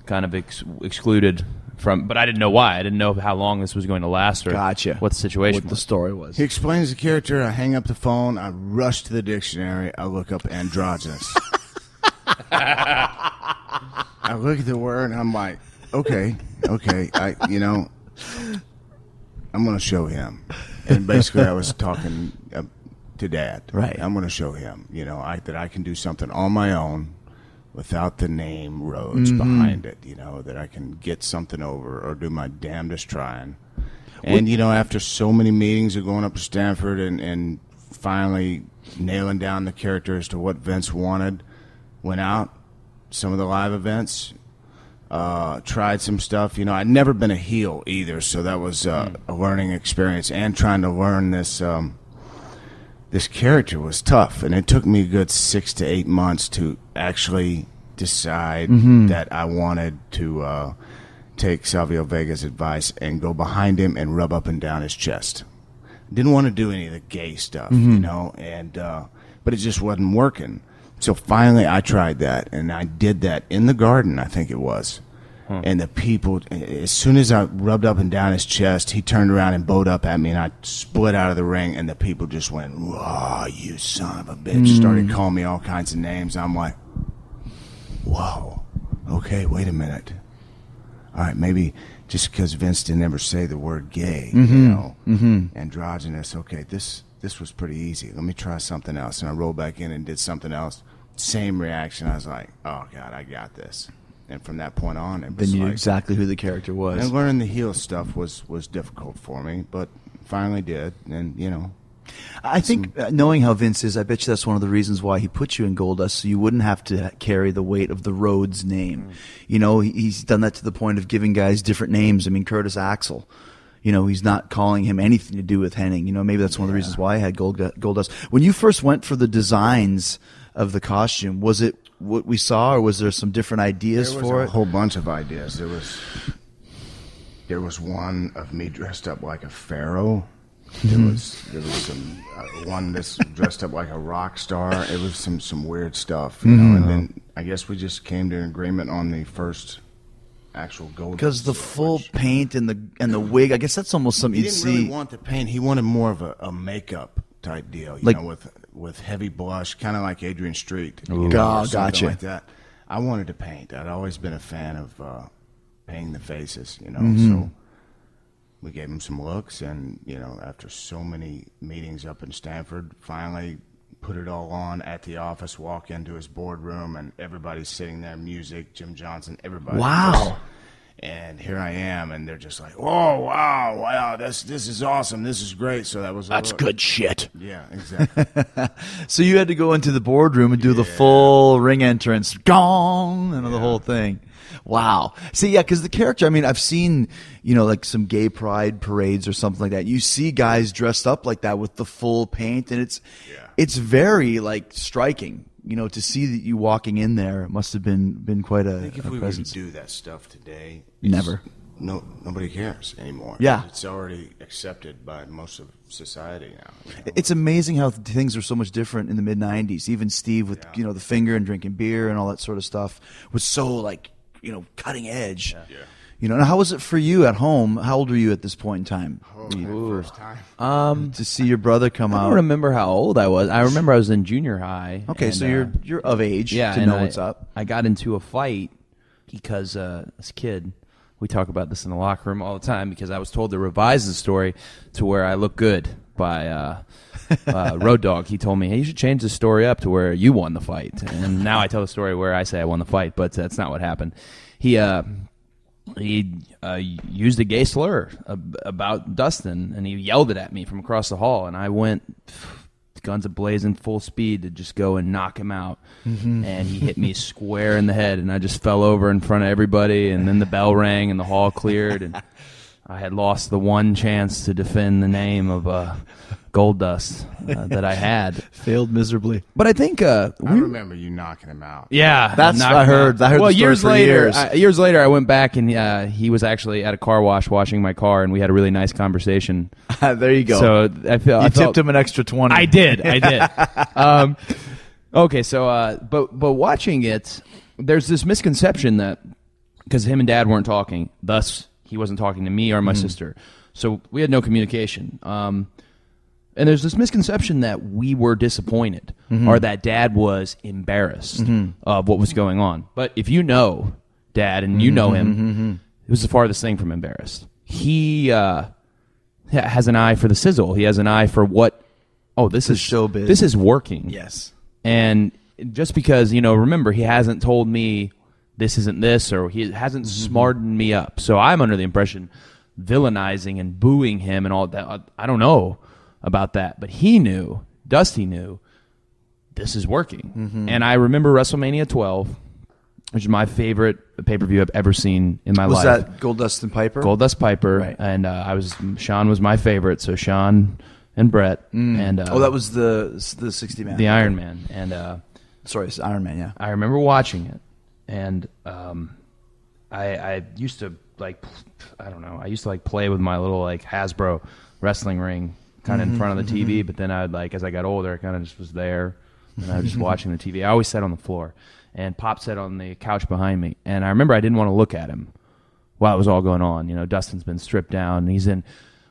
kind of ex- excluded from. But I didn't know why. I didn't know how long this was going to last or Gotcha. what the situation What the story was. He explains the character. I hang up the phone. I rush to the dictionary. I look up androgynous. I look at the word and I'm like, okay, okay. I, you know, I'm going to show him. And basically, I was talking uh, to Dad. Right. I'm going to show him. You know, I, that I can do something on my own without the name Rhodes behind it. You know, that I can get something over or do my damnedest trying. And you know, after so many meetings of going up to Stamford and, and finally nailing down the character as to what Vince wanted, went out some of the live events, uh, tried some stuff. You know, I'd never been a heel either, so that was uh, a learning experience. And trying to learn this um, this character was tough, and it took me a good six to eight months to actually decide that I wanted to uh, take Savio Vega's advice and go behind him and rub up and down his chest. Didn't want to do any of the gay stuff, you know, and uh, but it just wasn't working. So finally, I tried that, and I did that in the garden. I think it was. Hmm. And the people, as soon as I rubbed up and down his chest, he turned around and bowed up at me, and I split out of the ring, and the people just went, "Raw, you son of a bitch!" Hmm. Started calling me all kinds of names. I'm like, "Whoa, okay, wait a minute. All right, maybe just because Vince didn't ever say the word gay, you mm-hmm. know, mm-hmm. androgynous. Okay, this this was pretty easy. Let me try something else." And I rolled back in and did something else. Same reaction. I was like, "Oh God, I got this." And from that point on, it Then was you knew like, exactly who the character was. and learning the heel stuff was was difficult for me, but finally did. And you know, I think uh, knowing how Vince is, I bet you that's one of the reasons why he put you in Goldust, so you wouldn't have to carry the weight of the Rhodes name. You know, he's done that to the point of giving guys different names. I mean, Curtis Axel. you know, he's not calling him anything to do with Hennig. You know, maybe that's one of the reasons why I had Gold Goldust. When you first went for the designs of the costume, was it what we saw, or was there some different ideas There was for a whole bunch of ideas. There was there was one of me dressed up like a pharaoh. There was there was some uh, one that's dressed up like a rock star. It was some some weird stuff, you know. And then I guess we just came to an agreement on the first actual gold. Because the full paint and the and the wig, I guess that's almost something he you'd didn't see. really want the paint. He wanted more of a, a makeup type deal, you Like- know, with with heavy blush, kind of like Adrian Street. Ooh. You know, Ah, gotcha. Like that. I wanted to paint. I'd always been a fan of uh, painting the faces, you know. Mm-hmm. So we gave him some looks, and you know, after so many meetings up in Stamford, finally put it all on at the office. Walk into his boardroom, and everybody's sitting there. Music, Jim Johnston, everybody. Wow. And here I am, and they're just like, "Oh wow, wow, this this is awesome, this is great." So that was That's good shit. Yeah, exactly. So you had to go into the boardroom and do the full ring entrance, gong, and the whole thing. Wow. See, yeah, because the character. I mean, I've seen you know like some gay pride parades or something like that. You see guys dressed up like that with the full paint, and it's yeah. it's very like striking. You know, to see that you walking in there must have been been quite a, I think if a we were to do that stuff today, Never. No, nobody cares anymore. Yeah. it's already accepted by most of society now. you know. It's amazing how th- things were so much different in the mid '90s. Even Steve, with you know the finger and drinking beer and all that sort of stuff, was so like you know cutting edge. Yeah. You know, now how was it for you at home? How old were you at this point in time? Oh, first time. Um, to see your brother come I out. I don't remember how old I was. I remember I was in junior high. Okay, and, so uh, you're you're of age yeah, to know I, what's up. I got into a fight because uh, as a kid, we talk about this in the locker room all the time because I was told to revise the story to where I look good by uh, uh, Road Dog. He told me, "Hey, you should change the story up to where you won the fight." And now I tell the story where I say I won the fight, but that's not what happened. He uh, he uh, used a gay slur ab- about Dustin, and he yelled it at me from across the hall, and I went guns ablazing, full speed to just go and knock him out. And he hit me square in the head, and I just fell over in front of everybody. And then the bell rang, and the hall cleared, and I had lost the one chance to defend the name of uh, Goldust uh, that I had. Failed miserably. But I think uh, I remember you knocking him out. yeah, That's- knocked I heard- out. I heard well, years later, years. I, years later, I went back and uh, he was actually at a car wash washing my car, and we had a really nice conversation. there you go. So I feel you I tipped felt, him an extra twenty. I did. I did. um, okay, so uh, but but watching it, there's this misconception that because him and dad weren't talking, thus he wasn't talking to me or my mm. sister, so we had no communication. Um, and there's this misconception that we were disappointed mm-hmm. or that dad was embarrassed mm-hmm. of what was going on. But if you know dad and you mm-hmm, know him, it was the farthest thing from embarrassed. He uh, has an eye for the sizzle. He has an eye for what. Oh, this is showbiz. This is working. Yes. And just because you know, remember, he hasn't told me this isn't this, or he hasn't smartened me up. So I'm under the impression villainizing and booing him and all that. I- don't know about that, but he knew. Dusty knew this is working. And I remember WrestleMania 12, which is my favorite pay per view I've ever seen in my Was life. Was that Goldust and Piper? Goldust Piper, Right. and uh, I was Shawn was my favorite. So Shawn and Bret, and uh, oh, that was the the sixty man. the Iron Man, and uh, Sorry, it's Iron Man. Yeah. I remember watching it, and um, I, I used to like I don't know I used to like play with my little like Hasbro wrestling ring kind of in front of the TV, but then I'd like as I got older, I kind of just was there and I was just watching the TV. I always sat on the floor, and Pop sat on the couch behind me, and I remember I didn't want to look at him while it was all going on. You know, Dustin's been stripped down, and he's in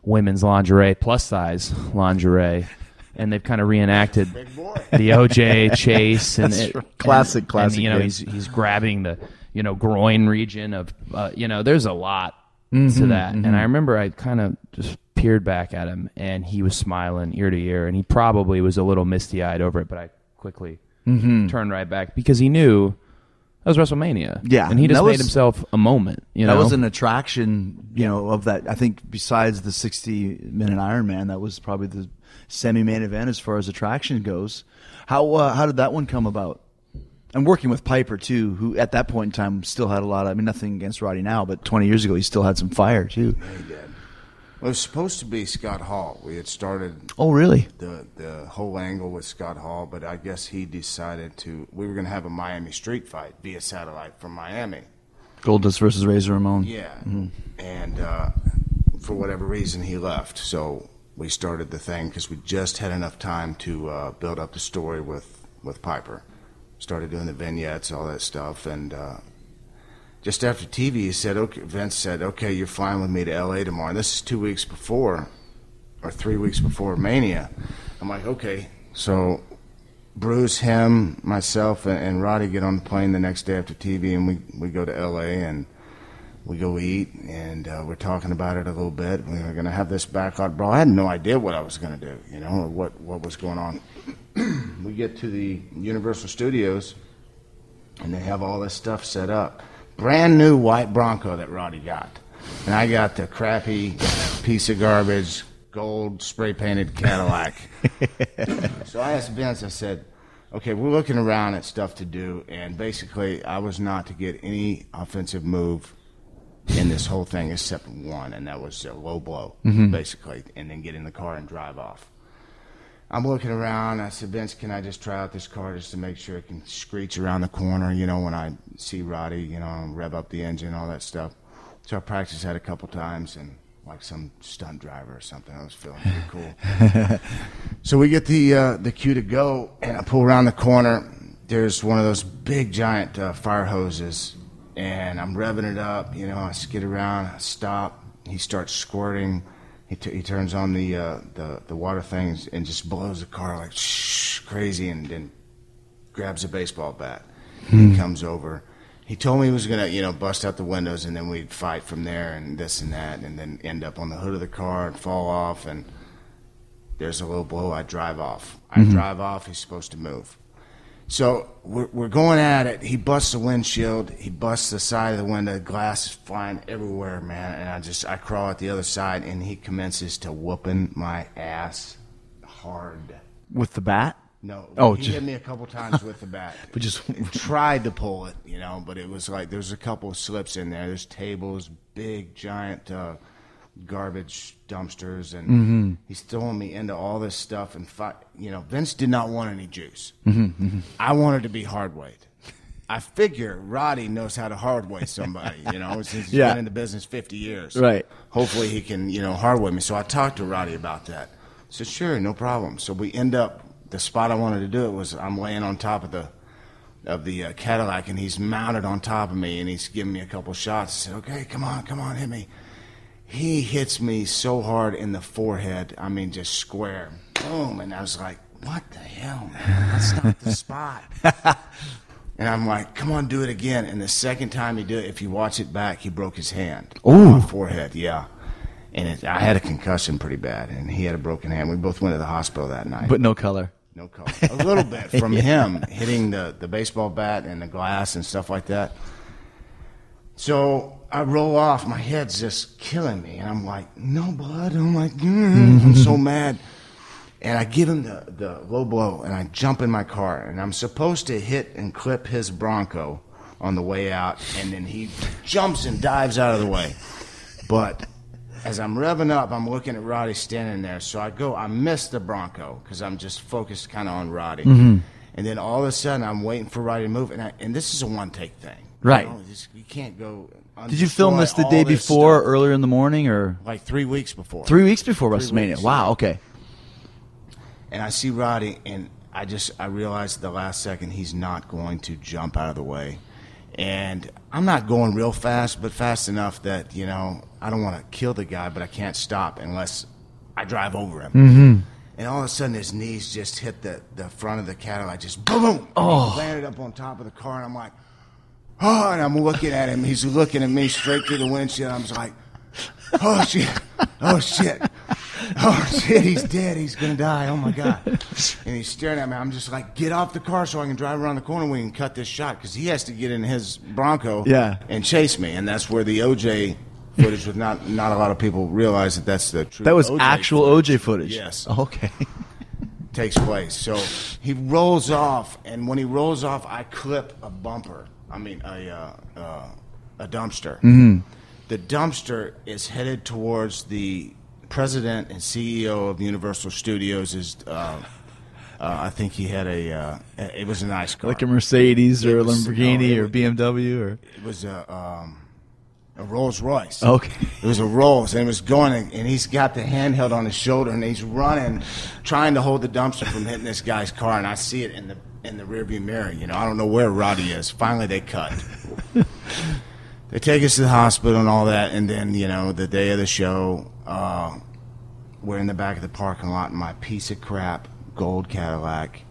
women's lingerie, plus size lingerie. And they've kind of reenacted the OJ chase and That's it, right. Classic, and- classic, And, you know, yeah. he's he's grabbing the you know groin region of uh, you know. There's a lot Mm-hmm, to that, and I remember I kind of just peered back at him, and he was smiling ear to ear, and he probably was a little misty eyed over it, but I quickly turned right back because he knew that was WrestleMania. Yeah, and he just that made was- himself a moment. You know, that was an attraction, you know, of that. I think besides the 60 minute Iron Man, that was probably the semi main event as far as attraction goes. How uh, how did that one come about? And working with Piper too, who at that point in time still had a lot. Of, I mean, nothing against Roddy now, but 20 years ago he still had some fire too. He did. Well, it was supposed to be Scott Hall. We had started Oh, really? the the whole angle with Scott Hall, but I guess he decided to. We were going to have a Miami street fight via satellite from Miami. Goldust versus Razor Ramon. Yeah, and uh, for whatever reason, he left. So we started the thing because we just had enough time to uh, build up the story with with Piper. Started doing the vignettes, all that stuff, and uh, just after TV, he said, "Okay." Vince said, "Okay, you're flying with me to L.A. tomorrow." And this is two weeks before, or three weeks before Mania. I'm like, "Okay." So Bruce, him, myself, and, and Roddy get on the plane the next day after TV, and we we go to L.A. and we go eat, and uh, we're talking about it a little bit. We were going to have this backlot brawl. I had no idea what I was going to do, you know, or what what was going on. we get to the Universal Studios, and they have all this stuff set up. Brand new white Bronco that Roddy got, and I got the crappy piece of garbage gold spray painted Cadillac. so I asked Vince. I said, "Okay, we're looking around at stuff to do, and basically, I was not to get any offensive move." In this whole thing except one, and that was a low blow, basically, and then get in the car and drive off. I'm looking around. I said, Vince, can I just try out this car just to make sure it can screech around the corner, you know, when I see Roddy, you know, rev up the engine, all that stuff. So I practiced that a couple times, and like some stunt driver or something. I was feeling pretty cool. so we get the uh, the cue to go, and I pull around the corner. There's one of those big giant uh, fire hoses, and I'm revving it up. You know, I skid around, I stop. He starts squirting. He, t- he turns on the, uh, the the water things and just blows the car like shh, crazy, and then grabs a baseball bat. He comes over. He told me he was gonna, you know, bust out the windows and then we'd fight from there and this and that, and then end up on the hood of the car and fall off. And there's a little blow. I drive off. I drive off. He's supposed to move. So we're, we're going at it. He busts the windshield. He busts the side of the window. Glass is flying everywhere, man. And I just I crawl out the other side, and he commences to whooping my ass hard. With the bat? No, Oh, he ju- hit me a couple times with the bat. But just tried to pull it, you know, but it was like there's a couple of slips in there. There's tables, big giant uh, garbage dumpsters, and Mm-hmm. he's throwing me into all this stuff. And fi- you know, Vince did not want any juice. Mm-hmm, I wanted to be hard weight. I figure Roddy knows how to hard weight somebody, you know, since he's Yeah. been in the business 50 years. Right. Hopefully he can, you know, hard weight me. So I talked to Roddy about that. Said, sure, no problem. So we end up, the spot I wanted to do it was I'm laying on top of the of the uh, Cadillac, and he's mounted on top of me, and he's giving me a couple shots. I said, okay, come on, come on, hit me. He hits me so hard in the forehead, I mean, just square. Boom. And I was like, what the hell, man? That's not the spot. And I'm like, come on, do it again. And the second time he did it, if you watch it back, he broke his hand. Oh, forehead, yeah. And it, I had a concussion pretty bad, and he had a broken hand. We both went to the hospital that night. but no color. No color. A little bit from him hitting the, the baseball bat and the glass and stuff like that. So I roll off. My head's just killing me. And I'm like, no blood. I'm like, mm. I'm so mad. And I give him the, the low blow and I jump in my car. And I'm supposed to hit and clip his Bronco on the way out. And then he jumps and dives out of the way. But as I'm revving up, I'm looking at Roddy standing there. So I go, I miss the Bronco because I'm just focused kind of on Roddy. Mm-hmm. And then all of a sudden, I'm waiting for Roddy to move. And, I, and this is a one take thing. Right. You, know, you can't go. Did you film this the day this before, stuff. earlier in the morning, or Like three weeks before. three weeks before Three WrestleMania? weeks, wow. Okay. and I see Roddy, and I just I realized at the last second he's not going to jump out of the way, and I'm not going real fast, but fast enough that you know I don't want to kill the guy, but I can't stop unless I drive over him. Mm-hmm. And all of a sudden, his knees just hit the the front of the Cadillac, just boom, boom, oh. landed up on top of the car, and I'm like, oh, and I'm looking at him, he's looking at me straight through the windshield. I'm just like, oh shit, oh shit. Oh shit, he's dead. He's gonna die. Oh my god! And he's staring at me. I'm just like, get off the car so I can drive around the corner. We can cut this shot because he has to get in his Bronco, Yeah. and chase me. And that's where the OJ footage with not not a lot of people realize that that's the true. That was OJ actual footage. OJ footage. Yes, Okay. takes place. So he rolls off, and when he rolls off, I clip a bumper. I mean, a uh, uh, a dumpster. Mm-hmm. The dumpster is headed towards the president and CEO of Universal Studios is. Uh, uh, I think he had a. Uh, it was a nice car. Like a Mercedes or a Lamborghini or BMW or It was a um, a Rolls Royce. Okay. It was a Rolls, and it was going, and he's got the handheld on his shoulder, and he's running, trying to hold the dumpster from hitting this guy's car, and I see it in the in the rearview mirror. You know, I don't know where Roddy is. Finally, they cut. they take us to the hospital and all that, and then you know the day of the show, uh, we're in the back of the parking lot in my piece of crap gold Cadillac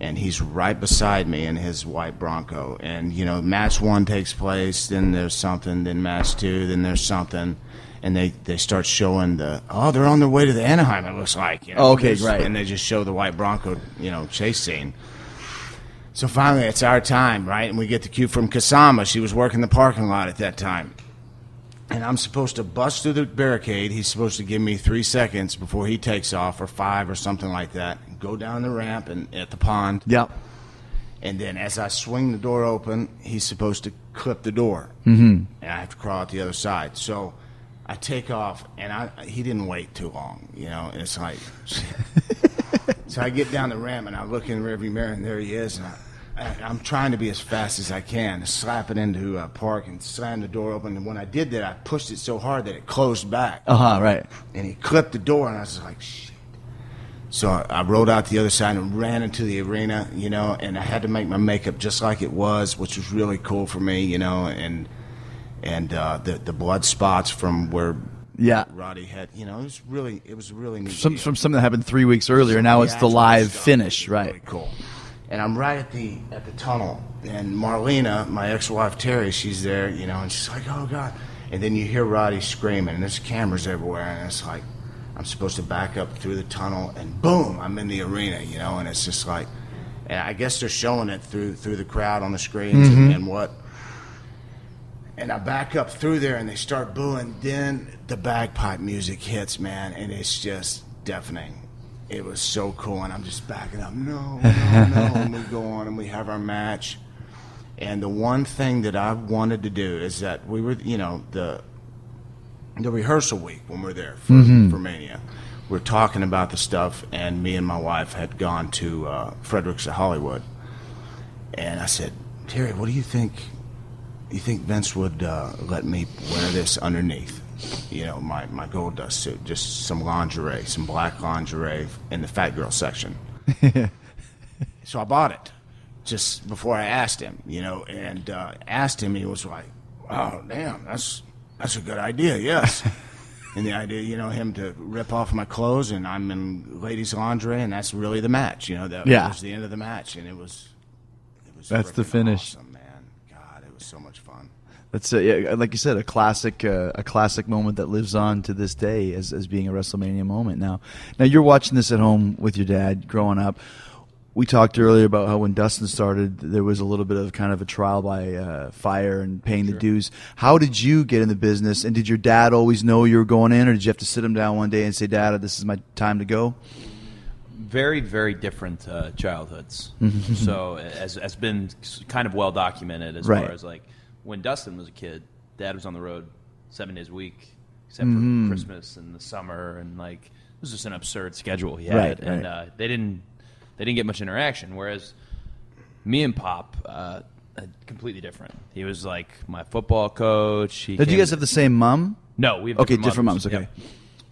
and he's right beside me in his white Bronco. And you know, match one takes place, then there's something, then match two, then there's something, and they they start showing the oh they're on their way to the Anaheim. It looks like you know, Okay, There's- right. And they just show the white Bronco you know chase scene. So finally, it's our time, right? And we get the cue from Kasama. She was working the parking lot at that time. And I'm supposed to bust through the barricade. He's supposed to give me three seconds before he takes off, or five, or something like that. Go down the ramp and at the pond. Yep. And then as I swing the door open, he's supposed to clip the door. Mm-hmm. And I have to crawl out the other side. So I take off, and I he didn't wait too long, you know. And it's like, so I get down the ramp, and I look in the rearview mirror, and there he is. And I, I'm trying to be as fast as I can, to slap it into a park and slam the door open. And when I did that, I pushed it so hard that it closed back Uh huh. Right. and he clipped the door, and I was like, shit. So I, I rode out the other side and ran into the arena, you know, and I had to make my makeup just like it was, which was really cool for me, you know, and and uh, the the blood spots from where Yeah. Roddy had, you know, it was really it was really neat. Some, from something that happened three weeks earlier. Now it's the live stuff finish. Right. Really cool. And I'm right at the at the tunnel, and Marlena, my ex-wife Terry, she's there, you know, and she's like, "Oh God!" And then you hear Roddy screaming, and there's cameras everywhere, and it's like, I'm supposed to back up through the tunnel, and boom, I'm in the arena, you know, and it's just like, and I guess they're showing it through through the crowd on the screens and, and what. And I back up through there, and they start booing. Then the bagpipe music hits, man, and it's just deafening. It was so cool, and I'm just backing up. No, no, no. and we go on, and we have our match. And the one thing that I wanted to do is that we were, you know, the the rehearsal week when we're there for, for Mania. We're talking about the stuff, and me and my wife had gone to uh, Frederick's at Hollywood. And I said, Terry, what do you think? You think Vince would uh, let me wear this underneath? You know, my, my Goldust suit, just some lingerie, some black lingerie in the fat girl section. so I bought it just before I asked him, you know, and uh, asked him. He was like, "Oh, damn, that's that's a good idea." Yes. and the idea, you know, him to rip off my clothes and I'm in ladies' lingerie, and that's really the match. You know, that Yeah. was the end of the match, and it was. It was That's the finish. Awesome, it was so much fun. That's a, yeah, like you said, a classic, uh, a classic moment that lives on to this day as, as being a WrestleMania moment. Now, now you're watching this at home with your dad growing up. We talked earlier about how when Dustin started, there was a little bit of kind of a trial by uh, fire and paying the dues. How did you get in the business, and did your dad always know you were going in, or did you have to sit him down one day and say, "Dad, this is my time to go"? Very very different uh, childhoods. so as has been kind of well documented as Right. far as like when Dustin was a kid, Dad was on the road seven days a week, except for Christmas and the summer, and like it was just an absurd schedule he had, Right, and right. Uh, they didn't they didn't get much interaction. Whereas me and Pop. Uh, completely different. He was like my football coach. He Did you guys have the same mom? no, we have Okay, different different moms, okay. Yep.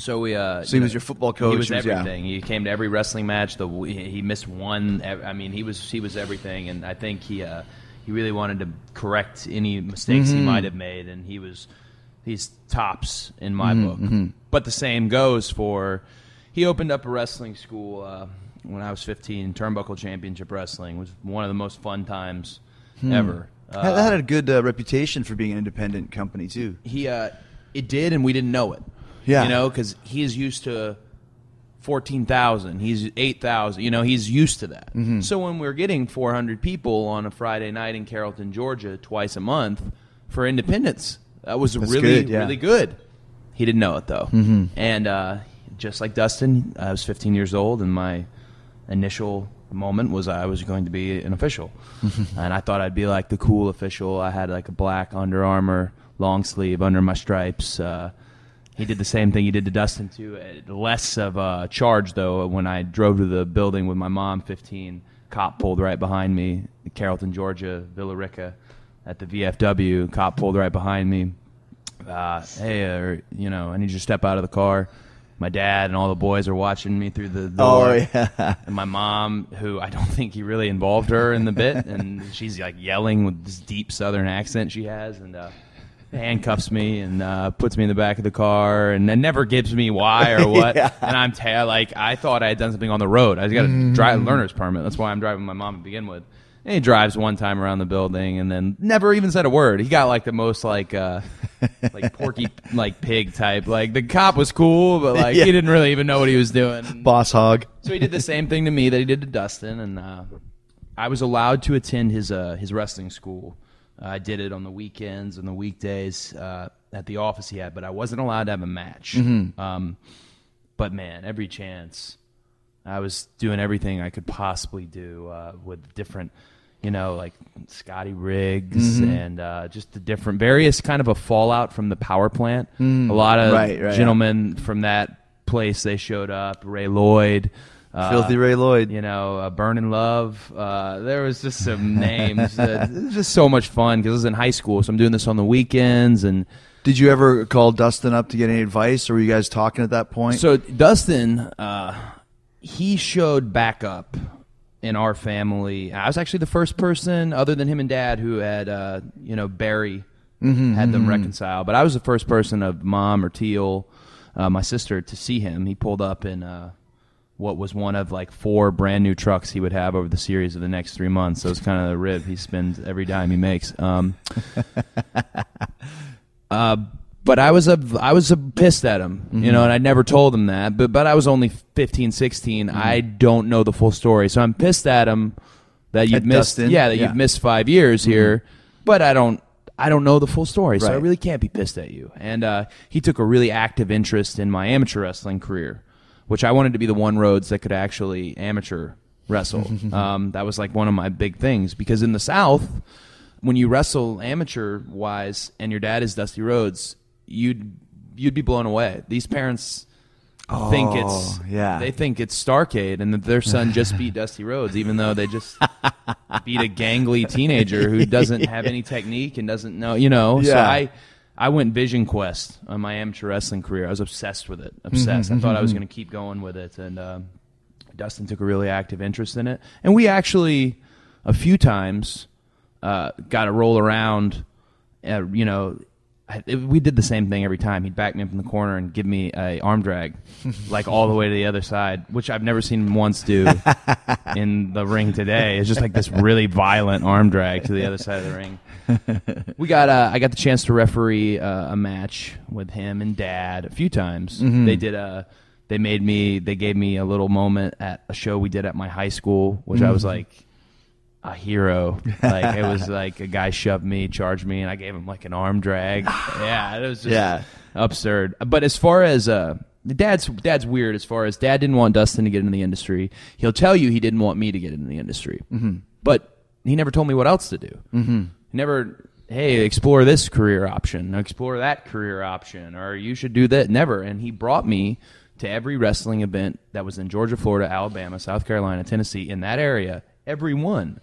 So we. Uh, So he was your football coach, He was he was- yeah. everything. He came to every wrestling match. The he missed one. I mean, he was he was everything, and I think he uh, he really wanted to correct any mistakes Mm-hmm. he might have made, and he was he's tops in my Mm-hmm, book. But the same goes for he opened up a wrestling school uh, when I was 15. Turnbuckle Championship Wrestling was one of the most fun times Hmm. ever. that that had a good uh, reputation for being an independent company too. he uh, it did, and we didn't know it. Yeah. you know, because he is used to fourteen thousand. He's eight thousand. You know, he's used to that. Mm-hmm. So when we're getting four hundred people on a Friday night in Carrollton, Georgia, twice a month for Independence, that was That's really good, yeah. really good. He didn't know it though, mm-hmm. and uh, just like Dustin, I was fifteen years old, and my initial moment was I was going to be an official, and I thought I'd be like the cool official. I had like a black Under Armour long sleeve under my stripes, uh, he did the same thing he did to Dustin too. Less of a charge though. When I drove to the building with my mom, 15, cop pulled right behind me. Carrollton, Georgia, Villa Rica, at the VFW. Cop pulled right behind me. Uh, hey, uh, you know, I need you to step out of the car. My dad and all the boys are watching me through the door. Oh, yeah. And my mom, who I don't think he really involved her in the bit, and she's like yelling with this deep Southern accent she has, and uh, handcuffs me and uh, puts me in the back of the car, and then never gives me why or what. Yeah. And I'm ta- like, I thought I had done something on the road. I got a drive learner's permit. That's why I'm driving my mom to begin with. And he drives one time around the building, and then never even said a word. He got like the most like uh, like porky like pig type. Like the cop was cool, but like Yeah. he didn't really even know what he was doing. Boss Hogg. So he did the same thing to me that he did to Dustin, and uh, I was allowed to attend his uh, his wrestling school. I did it on the weekends and the weekdays uh, at the office he had, but I wasn't allowed to have a match. Um, but man, every chance, I was doing everything I could possibly do uh, with different, you know, like Scotty Riggs and uh, just the different various kind of a fallout from the power plant. A lot of Right, right, gentlemen from that place they showed up. Ray Lloyd. Uh, Filthy Ray Lloyd. you know, uh, Burning Love. Uh, there was just some names. Uh, it was just so much fun because I was in high school, so I'm doing this on the weekends. And Did you ever call Dustin up to get any advice, or were you guys talking at that point? so Dustin, uh, he showed back up in our family. I was actually the first person, other than him and Dad, who had uh, you know Barry had them reconcile. But I was the first person of Mom or Teal, uh, my sister, to see him. He pulled up in. What was one of like four brand new trucks he would have over the series of the next three months. So it's kind of the rib he spends every dime he makes. Um, uh, but I was a I was a pissed at him, you know, and I never told him that. But but I was only 15, 16. I don't know the full story, so I'm pissed at him that you've At missed. Dustin? Yeah, that Yeah. you've missed five years here. But I don't. I don't know the full story, so I really can't be pissed at you. And uh, he took a really active interest in my amateur wrestling career, which I wanted to be the one Rhodes that could actually amateur wrestle. um, that was like one of my big things because in the South, when you wrestle amateur wise and your dad is Dusty Rhodes, you'd you'd be blown away. These parents think it's Oh, yeah. they think it's Starcade and that their son just beat Dusty Rhodes, even though they just beat a gangly teenager who doesn't have any technique and doesn't know, you know. So Yeah. I I went Vision Quest on my amateur wrestling career. I was obsessed with it, obsessed. I thought I was going to keep going with it, and um, Dustin took a really active interest in it. And we actually a few times uh, got to roll around. Uh, you know, I- it, we did the same thing every time. He'd back me up in the corner and give me a arm drag, like all the way to the other side, which I've never seen him once do in the ring today. It's just like this really violent arm drag to the other side of the ring. We got uh, I got the chance to referee uh, a match with him and Dad a few times. They did a they made me they gave me a little moment at a show we did at my high school, which I was like a hero. Like it was like a guy shoved me, charged me, and I gave him like an arm drag. yeah, it was just Yeah. absurd. But as far as uh, dad's dad's weird. As far as dad didn't want Dustin to get into the industry, he'll tell you he didn't want me to get into the industry. Mm-hmm. But he never told me what else to do. Mm-hmm. He never. Hey, explore this career option. Explore that career option, or you should do that. Never. And he brought me to every wrestling event that was in Georgia, Florida, Alabama, South Carolina, Tennessee, in that area. Every one.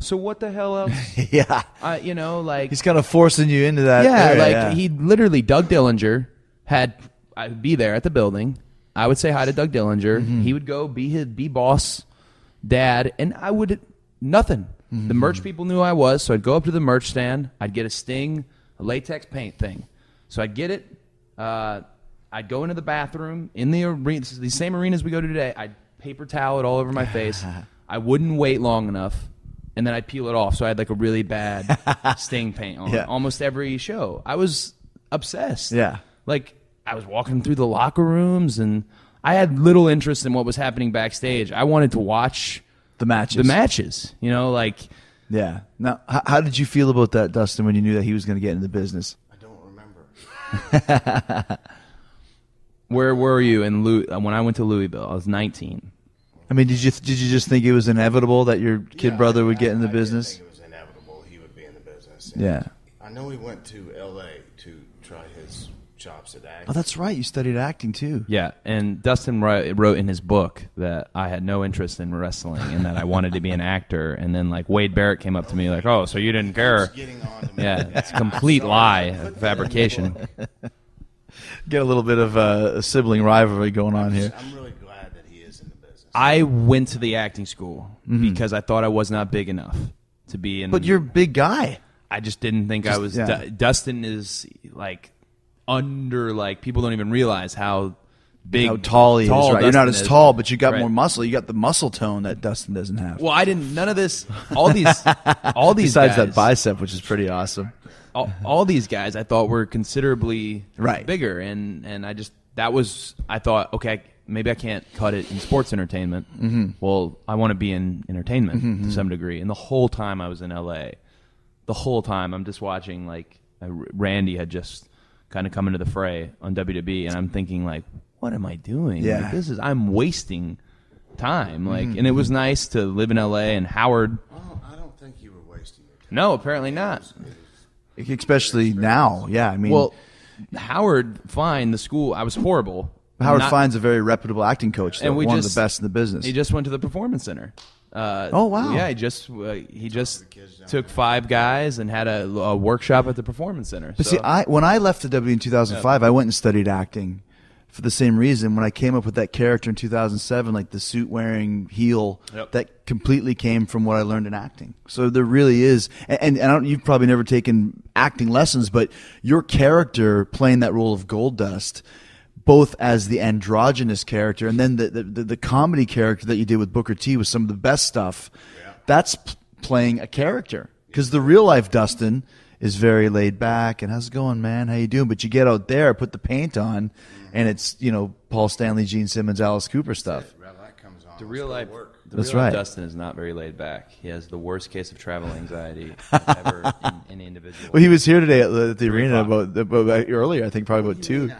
So what the hell else? yeah. I, you know, like He's kind of forcing you into that. yeah, area, like yeah. he literally Doug Dillinger had I'd be there at the building. I would say hi to Doug Dillinger. Mm-hmm. He would go be his be boss dad, and I would nothing. Mm-hmm. The merch people knew I was, so I'd go up to the merch stand. I'd get a Sting, a latex paint thing. So I'd get it. Uh, I'd go into the bathroom in the arena, this is the same arenas we go to today. I'd paper towel it all over my face. I wouldn't wait long enough, and then I'd peel it off. So I had like a really bad Sting paint on Yeah. almost every show. I was obsessed. Yeah. Like I was walking through the locker rooms and I had little interest in what was happening backstage. I wanted to watch the matches. the matches. You know, like Yeah. Now, how, how did you feel about that, Dustin, when you knew that he was going to get into the business? I don't remember. where were you in Louis, uh, when I went to Louisville? I was 19. I mean, did you did you just think it was inevitable that your kid Yeah, brother I- would get in the I did business? think it was inevitable he would be in the business. And Yeah. I know he went to L.A. to try his chops at acting. Oh, that's right. You studied acting too. Yeah, and Dustin wrote, wrote in his book that I had no interest in wrestling and that I wanted to be an actor. And then like Wade Barrett came up to me like, "Oh, so you didn't care?" On to. Yeah, it's a complete lie, fabrication. Get a little bit of uh, a sibling rivalry going on here. I'm really glad that he is in the business. I went to the acting school mm-hmm. because I thought I was not big enough to be in. But you're a big guy. I just didn't think I was. yeah. Du- Dustin is like under like people don't even realize how big, How tall he is, right? You're not as is. tall, but you got Right. more muscle. You got the muscle tone that Dustin doesn't have. Well, I didn't. None of this. All these. all these. Besides guys, that bicep, which is pretty awesome. all, all these guys I thought were considerably Right. bigger, and and I just that was I thought okay maybe I can't cut it in sports entertainment. Mm-hmm. Well, I want to be in entertainment Mm-hmm, to some degree, and the whole time I was in L.A., the whole time I'm just watching like uh, Randy had just kind of come into the fray on WWE, and I'm thinking like, what am I doing? Yeah. Like, this is I'm wasting time. Like, and it was nice to live in L.A. and Howard. Oh, I don't think you were wasting your time. No, apparently not. Especially now. Yeah, I mean, Well, Howard Fine, the school, I was horrible. Howard Not- Fine's a very reputable acting coach, though, and we one just, of the best in the business. He just went to the performance center. Uh, Oh, wow. Yeah, he just uh, he just took five guys and had a, a workshop at the performance center. But So- see, I when I left the W in 2005, I went and studied acting for the same reason. When I came up with that character in 2007, like the suit wearing heel, Yep. that completely came from what I learned in acting. So there really is, and, and I don't, you've probably never taken acting lessons, but your character playing that role of Goldust. Both as the androgynous character and then the, the, the, the comedy character that you did with Booker T was some of the best stuff. That's p- playing a character because the real life Dustin is very laid back and how's it going, man? How you doing? But you get out there, put the paint on, and it's you know Paul Stanley, Gene Simmons, Alice Cooper stuff. Well, that comes on. the real life, work. the That's real life right. Dustin is not very laid back. He has the worst case of travel anxiety ever in any individual. Well, he was here today at the, at the arena o'clock. about, about earlier. I think probably about You may two.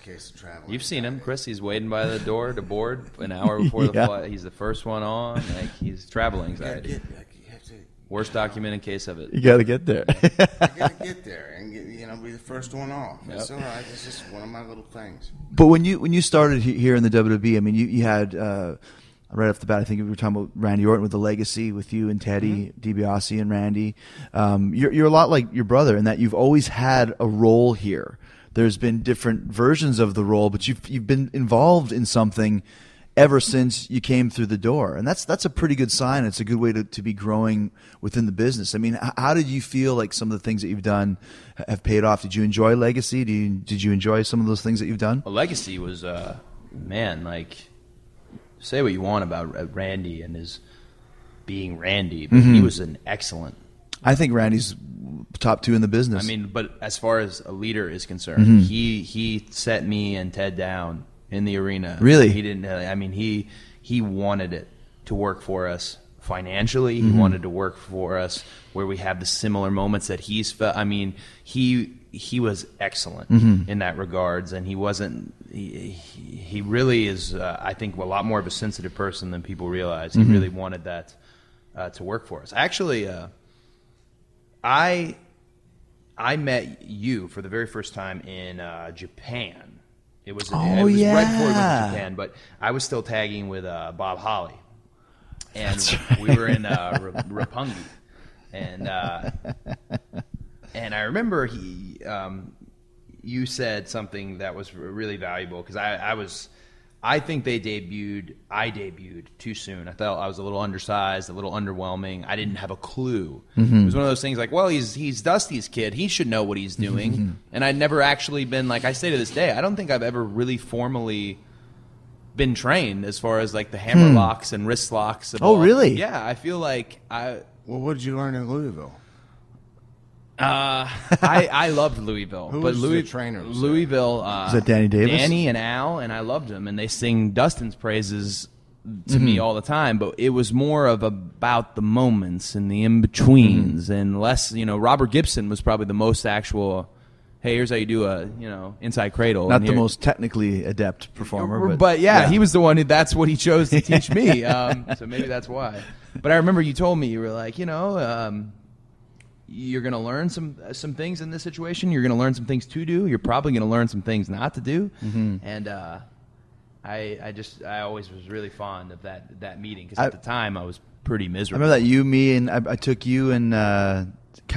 Not have the worst case of travel. You've seen him, Chris. He's waiting by the door to board an hour before the Yeah. flight. He's the first one on. Like he's travel You gotta anxiety. get, like, you to, Worst documented case of it. You got to get there. you gotta get there and get, you know be the first one off. It's all right. It's just one of my little things. But when you when you started here in the WWE, I mean, you you had uh, right off the bat. I think we were talking about Randy Orton with the legacy with you and Teddy DiBiase and Randy. Um, you're you're a lot like your brother in that you've always had a role here. There's been different versions of the role, but you've you've been involved in something ever since you came through the door, and that's that's a pretty good sign. It's a good way to, to be growing within the business. I mean, how did you feel like some of the things that you've done have paid off? Did you enjoy Legacy? Did you, did you enjoy some of those things that you've done? Well, Legacy was, uh, man, like, say what you want about Randy and his being Randy, but Mm-hmm. he was an excellent. I think Randy's top two in the business. I mean, but as far as a leader is concerned, he he set me and Ted down in the arena. Really? he didn't. Uh, I mean, he he wanted it to work for us financially. He wanted to work for us where we have the similar moments that he's felt. I mean, he he was excellent in that regards, and he wasn't. He, he he really is. Uh, I think a lot more of a sensitive person than people realize. He really wanted that uh, to work for us. Actually, uh, I I met you for the very first time in uh, Japan. It was, Oh, it was right before we went to Japan, but I was still tagging with uh, Bob Holly, and we were in uh, R- Roppongi, and uh, and I remember he, um, you said something that was really valuable because I, I was, I think they debuted, I debuted too soon. I felt I was a little undersized, a little underwhelming. I didn't have a clue. Mm-hmm. It was one of those things like, well, he's he's Dusty's kid, he should know what he's mm-hmm. doing, mm-hmm. and I'd never actually been like I say to this day, I don't think I've ever really formally been trained as far as like the hammer hmm. locks and wrist locks. of Oh, all- really? Yeah, I feel like I Well, what did you learn in Louisville? Uh, I I loved Louisville, Who but was the Louis, trainer? Was Louisville. Uh, Was that Danny Davis? Danny and Al, and I loved them, and they sing Dustin's praises to me Mm-hmm. all the time. But it was more of about the moments and the in betweens, Mm-hmm. and less. You know, Robert Gibson was probably the most actual. Hey, here's how you do a you know inside cradle. Not and the here- most technically adept performer, but, but, yeah, he was the one who that's what he chose to teach me. Um, so maybe that's why. But I remember you told me you were like, you know, um, you're going to learn some some things in this situation. You're going to learn some things to do. You're probably going to learn some things not to do. Mm-hmm. And uh, I I just I always was really fond of that that meeting because at the time I was pretty miserable. I remember that you, me, and I, I took you and uh,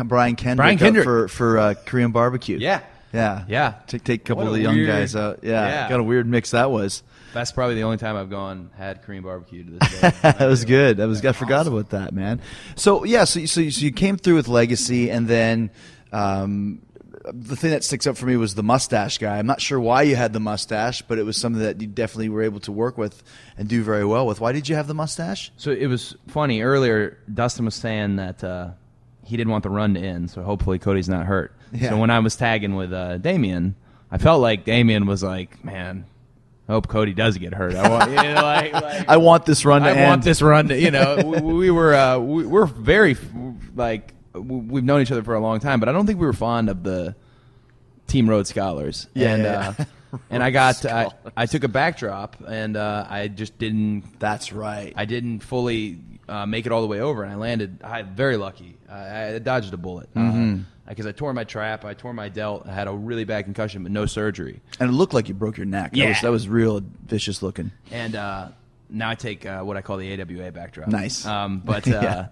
Brian Kendrick, Brian Kendrick. for for uh, Korean barbecue. Yeah. yeah, Yeah. Take take a couple What of the young weird- guys out. Yeah, Yeah. got a weird mix that was. That's probably the only time I've gone had Korean barbecue to this day. that was good. That was I forgot about that, man. So yeah, so so you, so you came through with Legacy, and then um, the thing that sticks up for me was the mustache guy. I'm not sure why you had the mustache, but it was something that you definitely were able to work with and do very well with. Why did you have the mustache? So it was funny earlier. Dustin was saying that uh, he didn't want the run to end, so hopefully Cody's not hurt. Yeah. So when I was tagging with uh, Damien, I felt like Damien was like, "Man, I hope Cody does get hurt. I want, you know, like, like I want this run to I end. want this run to, you know, we, we were uh, we, we're very like we've known each other for a long time, but I don't think we were fond of the Team Rhodes Scholars. Yeah, and yeah, uh, and I got I, I took a backdrop and uh, I just didn't That's right. I didn't fully uh, make it all the way over, and I landed. I very lucky. I, I dodged a bullet because I tore my trap. I tore my delt. I had a really bad concussion, but no surgery. and it looked like you broke your neck. That Yeah. was, that was real vicious looking. And uh, now I take uh, what I call the AWA backdrop. Nice. Um, but Yeah. uh,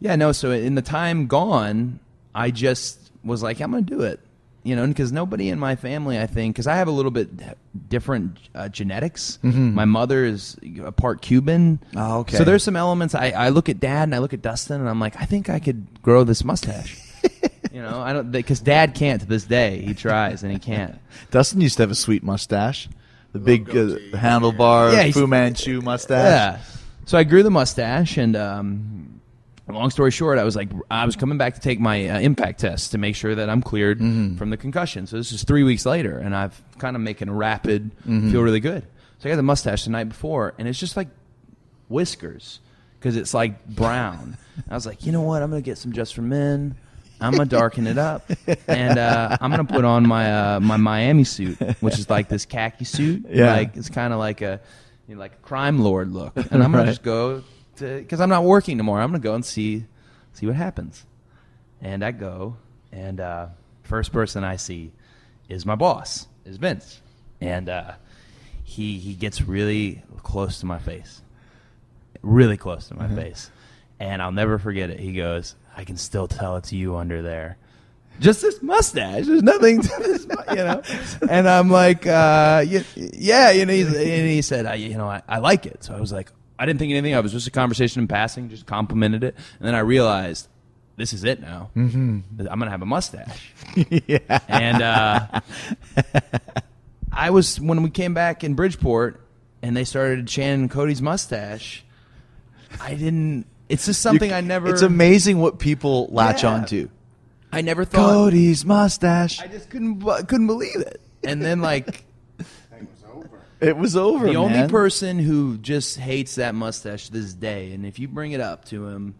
yeah. no. So in the time gone, I just was like, I'm going to do it. You know, because nobody in my family, I think, because I have a little bit different uh, genetics. My mother is a part Cuban. Mm-hmm. Oh, okay. So there's some elements. I, I look at Dad and I look at Dustin, and I'm like, I think I could grow this mustache. you know, I don't because Dad can't to this day. He tries and he can't. Dustin used to have a sweet mustache, the big uh, handlebar Yeah, Fu Manchu mustache. Yeah. So I grew the mustache, and um, long story short, I was like, I was coming back to take my uh, impact test to make sure that I'm cleared from the concussion. So this is three weeks later, and I've kind of making a rapid, feel really good. So I got the mustache the night before, and it's just like whiskers because it's like brown. I was like, you know what? I'm gonna get some just for men. I'm gonna darken it up, and uh, I'm gonna put on my uh, my Miami suit, which is like this khaki suit. Yeah. like it's kind of like a you know, like a crime lord look, and I'm gonna Right. just go to because I'm not working tomorrow. I'm gonna go and see see what happens, and I go, and uh, first person I see is my boss, is Vince, and uh, he he gets really close to my face, really close to my face, and I'll never forget it. He goes, "I can still tell it's you under there." Just this mustache. There's nothing to this, you know. And I'm like, uh, yeah, you know. And he said, I, you know, I, I like it. So I was like, I didn't think anything. I was just a conversation in passing, just complimented it, and then I realized this is it now. Mm-hmm. I'm gonna have a mustache. yeah. And uh, I was when we came back in Bridgeport, and they started chanting Cody's mustache. I didn't. It's just something You- I never. It's amazing what people latch Yeah. onto. I never thought. Cody's mustache. I just couldn't bu- couldn't believe it. And then like It was over. It was over. The only man. person who just hates that mustache to this day, and if you bring it up to him,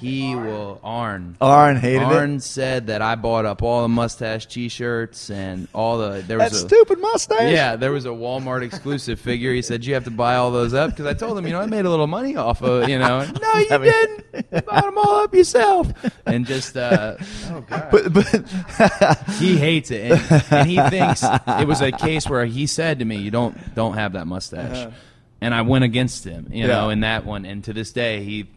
he will. Arn. Arn hated Arn it. said that I bought up all the mustache T-shirts and all the. There was That a, stupid mustache. Yeah, there was a Walmart exclusive figure. He said you have to buy all those up because I told him, you know, I made a little money off of, you know. no, you I mean- didn't. You bought them all up yourself. And just, uh, oh god, But but he hates it, and, and he thinks it was a case where he said to me, "You don't don't have that mustache," and I went against him, you know, in that one. And to this day, he.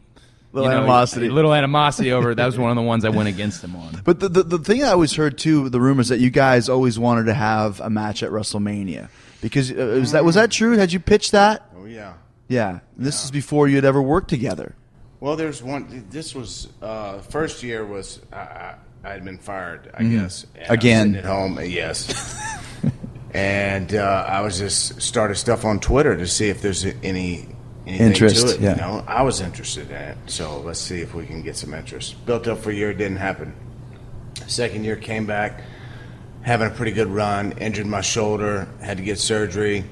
Little you know, animosity. a little animosity over. That was one of the ones I went against him on. But the, the the thing I always heard too, the rumors that you guys always wanted to have a match at WrestleMania because uh, was that was that true? Had you pitched that? Oh yeah. Yeah. And this is before you had ever worked together. Well, there's one. This was uh, first year was I, I, I had been fired, I guess. And I was Mm-hmm. Again. at home, uh, yes. and uh, I was just started stuff on Twitter to see if there's any anything Interest, to it. yeah. You know, I was interested in it, so let's see if we can get some interest. Built up for a year, didn't happen. Second year came back, having a pretty good run. Injured my shoulder, had to get surgery.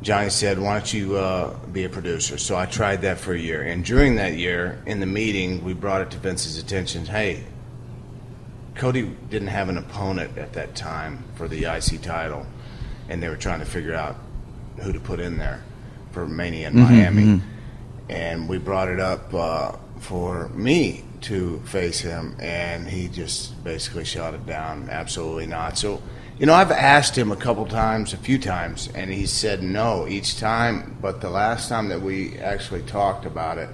Johnny said, "Why don't you uh, be a producer?" So I tried that for a year, and during that year, in the meeting, we brought it to Vince's attention. Hey, Cody didn't have an opponent at that time for the IC title, and they were trying to figure out who to put in there for Mania in mm-hmm, Miami. Mm-hmm. And we brought it up uh, for me to face him, and he just basically shot it down. Absolutely not. So, you know, I've asked him a couple times, a few times, and he said no each time. But the last time that we actually talked about it,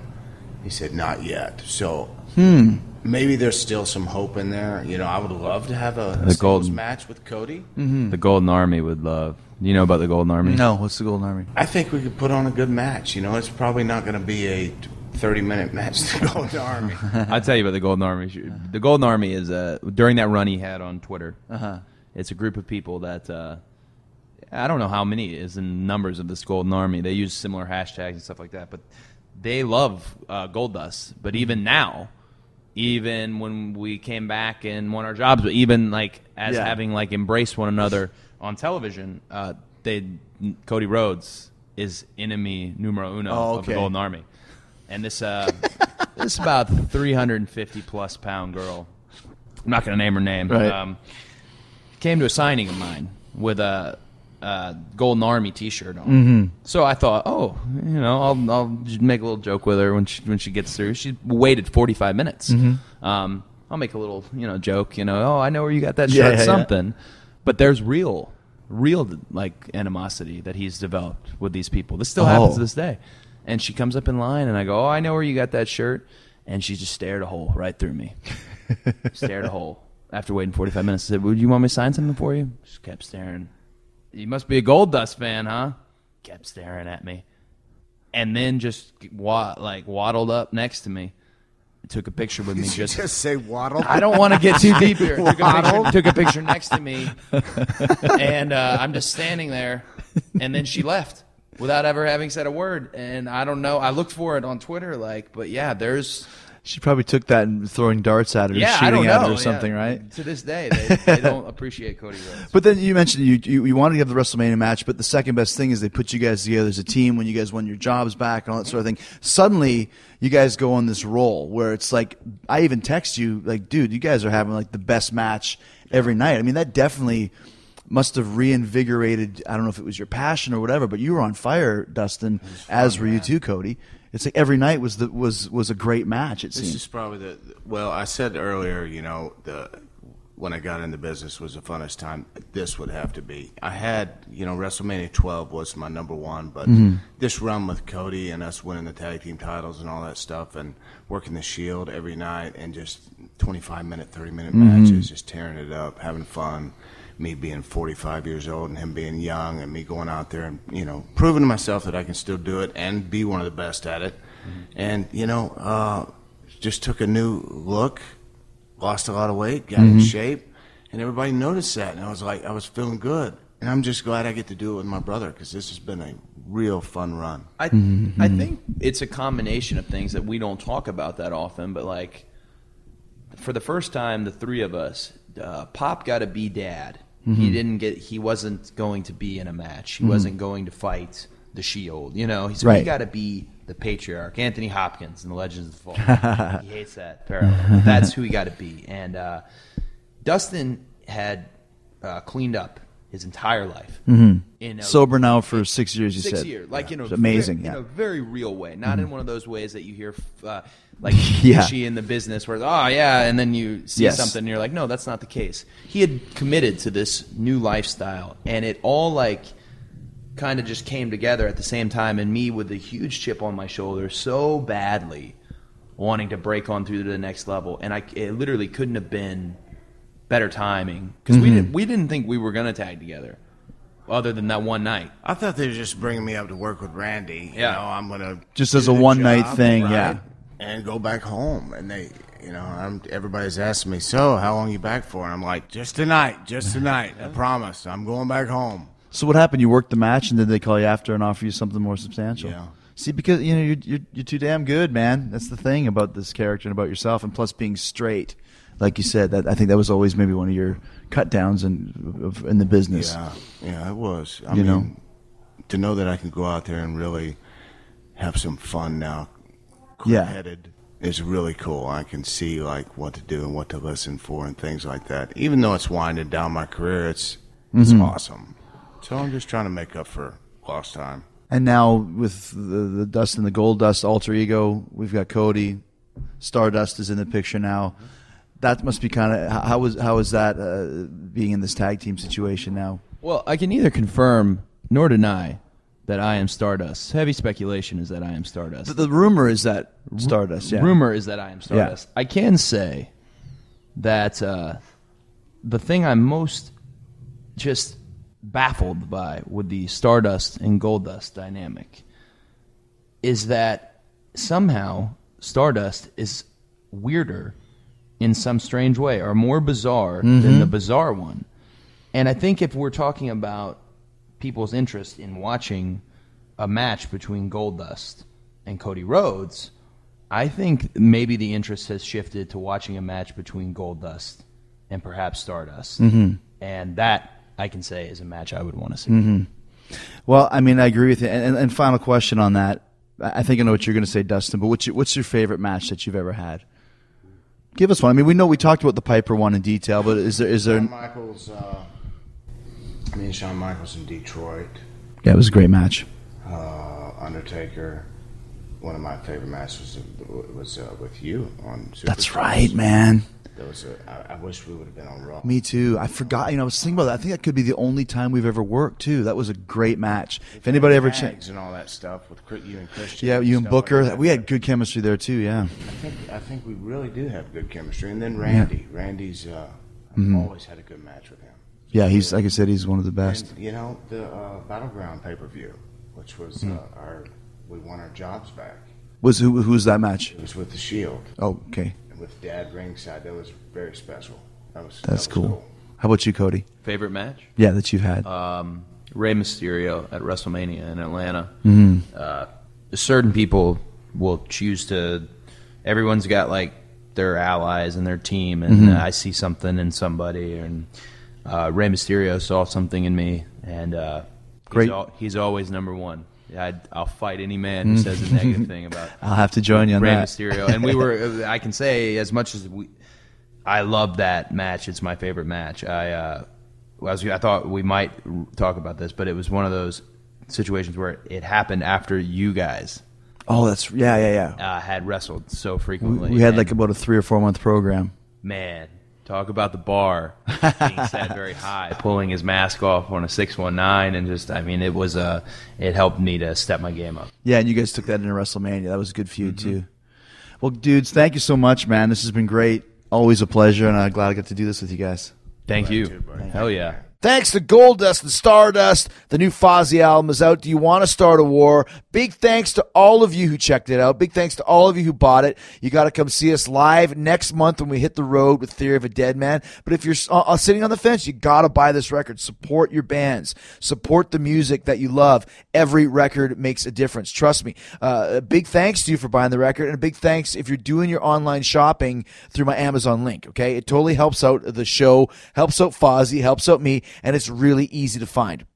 he said not yet. So hmm. Maybe there's still some hope in there. You know, I would love to have a, a The golden- match with Cody. The Golden Army would love. You know about the Golden Army? No, what's the Golden Army? I think we could put on a good match. You know, it's probably not going to be a 30 minute match to go to Army. I'll tell you about the Golden Army. The Golden Army is uh, during that run he had on Twitter. Uh-huh. It's a group of people that uh, I don't know how many is in numbers of this Golden Army. They use similar hashtags and stuff like that, but they love uh, Goldust. But even now, even when we came back and won our jobs, but even like as Yeah. having like embraced one another on television, uh, they Cody Rhodes is enemy numero uno Oh, of the. Golden Army, and this uh, this about 350 plus pound girl. I'm not going to name her name. Right. Um, came to a signing of mine with a, a Golden Army T-shirt on. Mm-hmm. So I thought, oh, you know, I'll I'll make a little joke with her when she when she gets through. She waited 45 minutes. Mm-hmm. Um, I'll make a little you know joke. You know, oh, I know where you got that Yeah, shirt. yeah, yeah. something. But there's real, real like animosity that he's developed with these people. This still happens Oh. to this day. And she comes up in line, and I go, oh, I know where you got that shirt. And she just stared a hole right through me. stared a hole. After waiting 45 minutes, I said, Would you want me to sign something for you? She kept staring. You must be a Goldust fan, huh? Kept staring at me. And then just wa- like waddled up next to me. Took a picture with me. Did you just, just say waddle? I don't want to get too deep here. Took a, picture, took a picture next to me, and uh, I'm just standing there. And then she left without ever having said a word. And I don't know. I looked for it on Twitter, like, but yeah, there's She probably took that and throwing darts at her, yeah, shooting at her or something, yeah. right? To this day, they, they don't appreciate Cody Rhodes. But then you mentioned you, you you wanted to have the WrestleMania match, but the second best thing is they put you guys together as a team when you guys won your jobs back and all that sort of thing. Suddenly, you guys go on this roll where it's like I even text you like, dude, you guys are having like the best match every night. I mean, that definitely must have reinvigorated. I don't know if it was your passion or whatever, but you were on fire, Dustin, as were you too, Cody. It's like every night was the was was a great match. It This seemed. is probably the well. I said earlier, you know, the when I got into business was the funnest time. This would have to be. I had, you know, WrestleMania 12 was my number one, but mm-hmm. this run with Cody and us winning the tag team titles and all that stuff, and working the Shield every night, and just 25 minute, 30 minute mm-hmm. matches, just tearing it up, having fun. Me being 45 years old and him being young, and me going out there and you know proving to myself that I can still do it and be one of the best at it. And you know, uh, just took a new look, lost a lot of weight, got in shape, and everybody noticed that. And I was like, I was feeling good. And I'm just glad I get to do it with my brother because this has been a real fun run. I I think it's a combination of things that we don't talk about that often, but like for the first time, the three of us, uh, Pop got to be dad. He didn't get. He wasn't going to be in a match. He wasn't going to fight the Shield. You know, he's Right. he got to be the patriarch, Anthony Hopkins in the Legends of the Fall. he hates that parallel. That's who he got to be. And uh, Dustin had uh, cleaned up his entire life. In a- Sober now for six years. You six said years, like in a It's amazing. very, yeah. Mm-hmm. in a very real way, not in one of those ways that you hear uh, like Yeah. fishy in the business where oh yeah, and then you see Yes. something and you're like no, that's not the case. He had committed to this new lifestyle, and it all like kind of just came together at the same time, and me with a huge chip on my shoulder, so badly wanting to break on through to the next level, and I it literally couldn't have been better timing because Mm-hmm. we didn't we didn't think we were gonna tag together. Other than that one night, I thought they were just bringing me up to work with Randy. Yeah. You know, I'm gonna Just as a the one-night job, thing, yeah. and go back home. And they, you know, I'm, everybody's asking me, so how long you back for? And I'm like, just tonight, just tonight. I promise, I'm going back home. So what happened? You worked the match, and then they call you after and offer you something more substantial. Yeah. See, because you know you're, you're you're too damn good, man. That's the thing about this character and about yourself, and plus being straight, like you said. That I think that was always maybe one of your cut downs in in the business. Yeah, yeah, it was. I You mean, know? to know that I can go out there and really have some fun now, Yeah. headed is really cool. I can see like what to do and what to listen for and things like that. Even though it's winding down my career, it's it's Mm-hmm. awesome. So I'm just trying to make up for lost time. And now with the, the dust and the Goldust alter ego, we've got Cody. Stardust is in the picture now. That must be kind of how was how was that uh, being in this tag team situation now? Well, I can neither confirm nor deny that I am Stardust. Heavy speculation is that I am Stardust. The, the rumor is that Stardust. Yeah. Rumor is that I am Stardust. Yeah. I can say that uh, the thing I'm most just baffled by with the Stardust and Goldust dynamic is that somehow Stardust is weirder in some strange way are more bizarre than the bizarre one. And I think if we're talking about people's interest in watching a match between Goldust and Cody Rhodes, I think maybe the interest has shifted to watching a match between Goldust and perhaps Stardust. Mm-hmm. And that I can say is a match I would want to see. Well, I mean, I agree with you. And, and, final question on that. I I think I know what you're going to say, Dustin. But what's your, what's your favorite match that you've ever had? Give us one. I mean, we know we talked about the Piper one in detail, but is there is there? Shawn Michaels, uh, me and Shawn Michaels in Detroit. Yeah, it was a great match. Uh, Undertaker. One of my favorite matches was, was uh, with you on. Super That's right, man. That was. A, I, I wish we would have been on Raw. Me too. I forgot. You know, I was thinking about that. I think that could be the only time we've ever worked too. That was a great match. If anybody ever, changed and all that stuff with you and Christian. yeah, you and like Booker, that. we had good chemistry there too. Yeah. I think I think we really do have good chemistry. And then Randy, Randy's uh, I've Mm-hmm. always had a good match with him. Yeah, he's like I said, he's one of the best. And, you know the uh, battleground pay per view, which was Hmm. uh, our we won our jobs back. Was who? Who's that match? It was with the Shield Oh, okay, and with Dad ringside. That was very special. That was that's that was cool. How about you, Cody? Favorite match? Yeah, that you've had. um, Rey Mysterio at WrestleMania in Atlanta. Mm-hmm. Uh, certain people will choose to. Everyone's got like their allies and their team, and Mm-hmm. I see something in somebody, and uh, Rey Mysterio saw something in me, and uh, Great. He's, al- he's always number one. I'd, I'll fight any man who says a negative thing about I'll have to join you on Rey that. Mysterio. And we were, I can say, as much as we, I love that match. It's my favorite match. I, uh, I was, I thought we might talk about this, but it was one of those situations where it happened after you guys Oh, that's yeah, yeah, yeah. uh, had wrestled so We, frequently. we had And, like about a three or four month program. man. Talk about the bar being set very high, pulling his mask off on a six one nine, and just I mean it was uh, it helped me to step my game up. Yeah, and you guys took that into WrestleMania. That was a good feud too. Well, dudes, thank you so much, man. This has been great. Always a pleasure, and I'm glad I got to do this with you guys. Thank you. Hell yeah. Thanks to Goldust and Stardust. The new Fozzy album is out. Do you want to start a war? Big thanks to all of you who checked it out. Big thanks to all of you who bought it. You got to come see us live next month when we hit the road with Theory of a Deadman. But if you're uh, uh, sitting on the fence, you got to buy this record. Support your bands. Support the music that you love. Every record makes a difference. Trust me. Uh, big thanks to you for buying the record, and a big thanks if you're doing your online shopping through my Amazon link. Okay, it totally helps out the show, helps out Fozzy, helps out me, and it's really easy to find.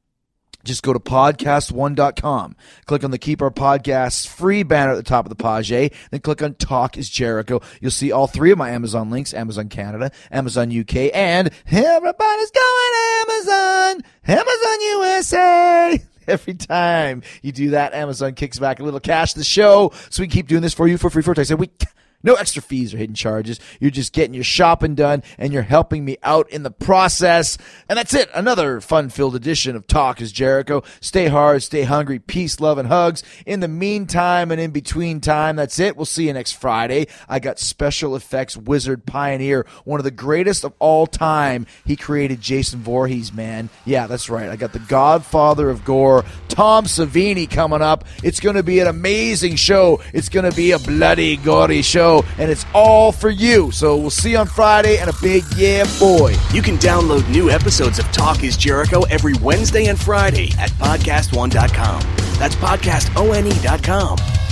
Just go to podcast1.com. Click on the Keep Our Podcasts free banner at the top of the page. Then click on Talk is Jericho. You'll see all three of my Amazon links Amazon Canada, Amazon UK, and everybody's going Amazon, Amazon USA. Every time you do that, Amazon kicks back a little cash to the show so we keep doing this for you for free for a week. No extra fees or hidden charges. You're just getting your shopping done and you're helping me out in the process. And that's it. Another fun filled edition of Talk is Jericho. Stay hard, stay hungry, peace, love, and hugs. In the meantime and in between time, that's it. We'll see you next Friday. I got special effects wizard pioneer, one of the greatest of all time. He created Jason Voorhees, man. Yeah, that's right. I got the godfather of gore, Tom Savini, coming up. It's going to be an amazing show. It's going to be a bloody, gory show, and it's all for you. So we'll see you on Friday, and a big yeah, boy. You can download new episodes of Talk is Jericho every Wednesday and Friday at podcastone.com. That's podcastone.com.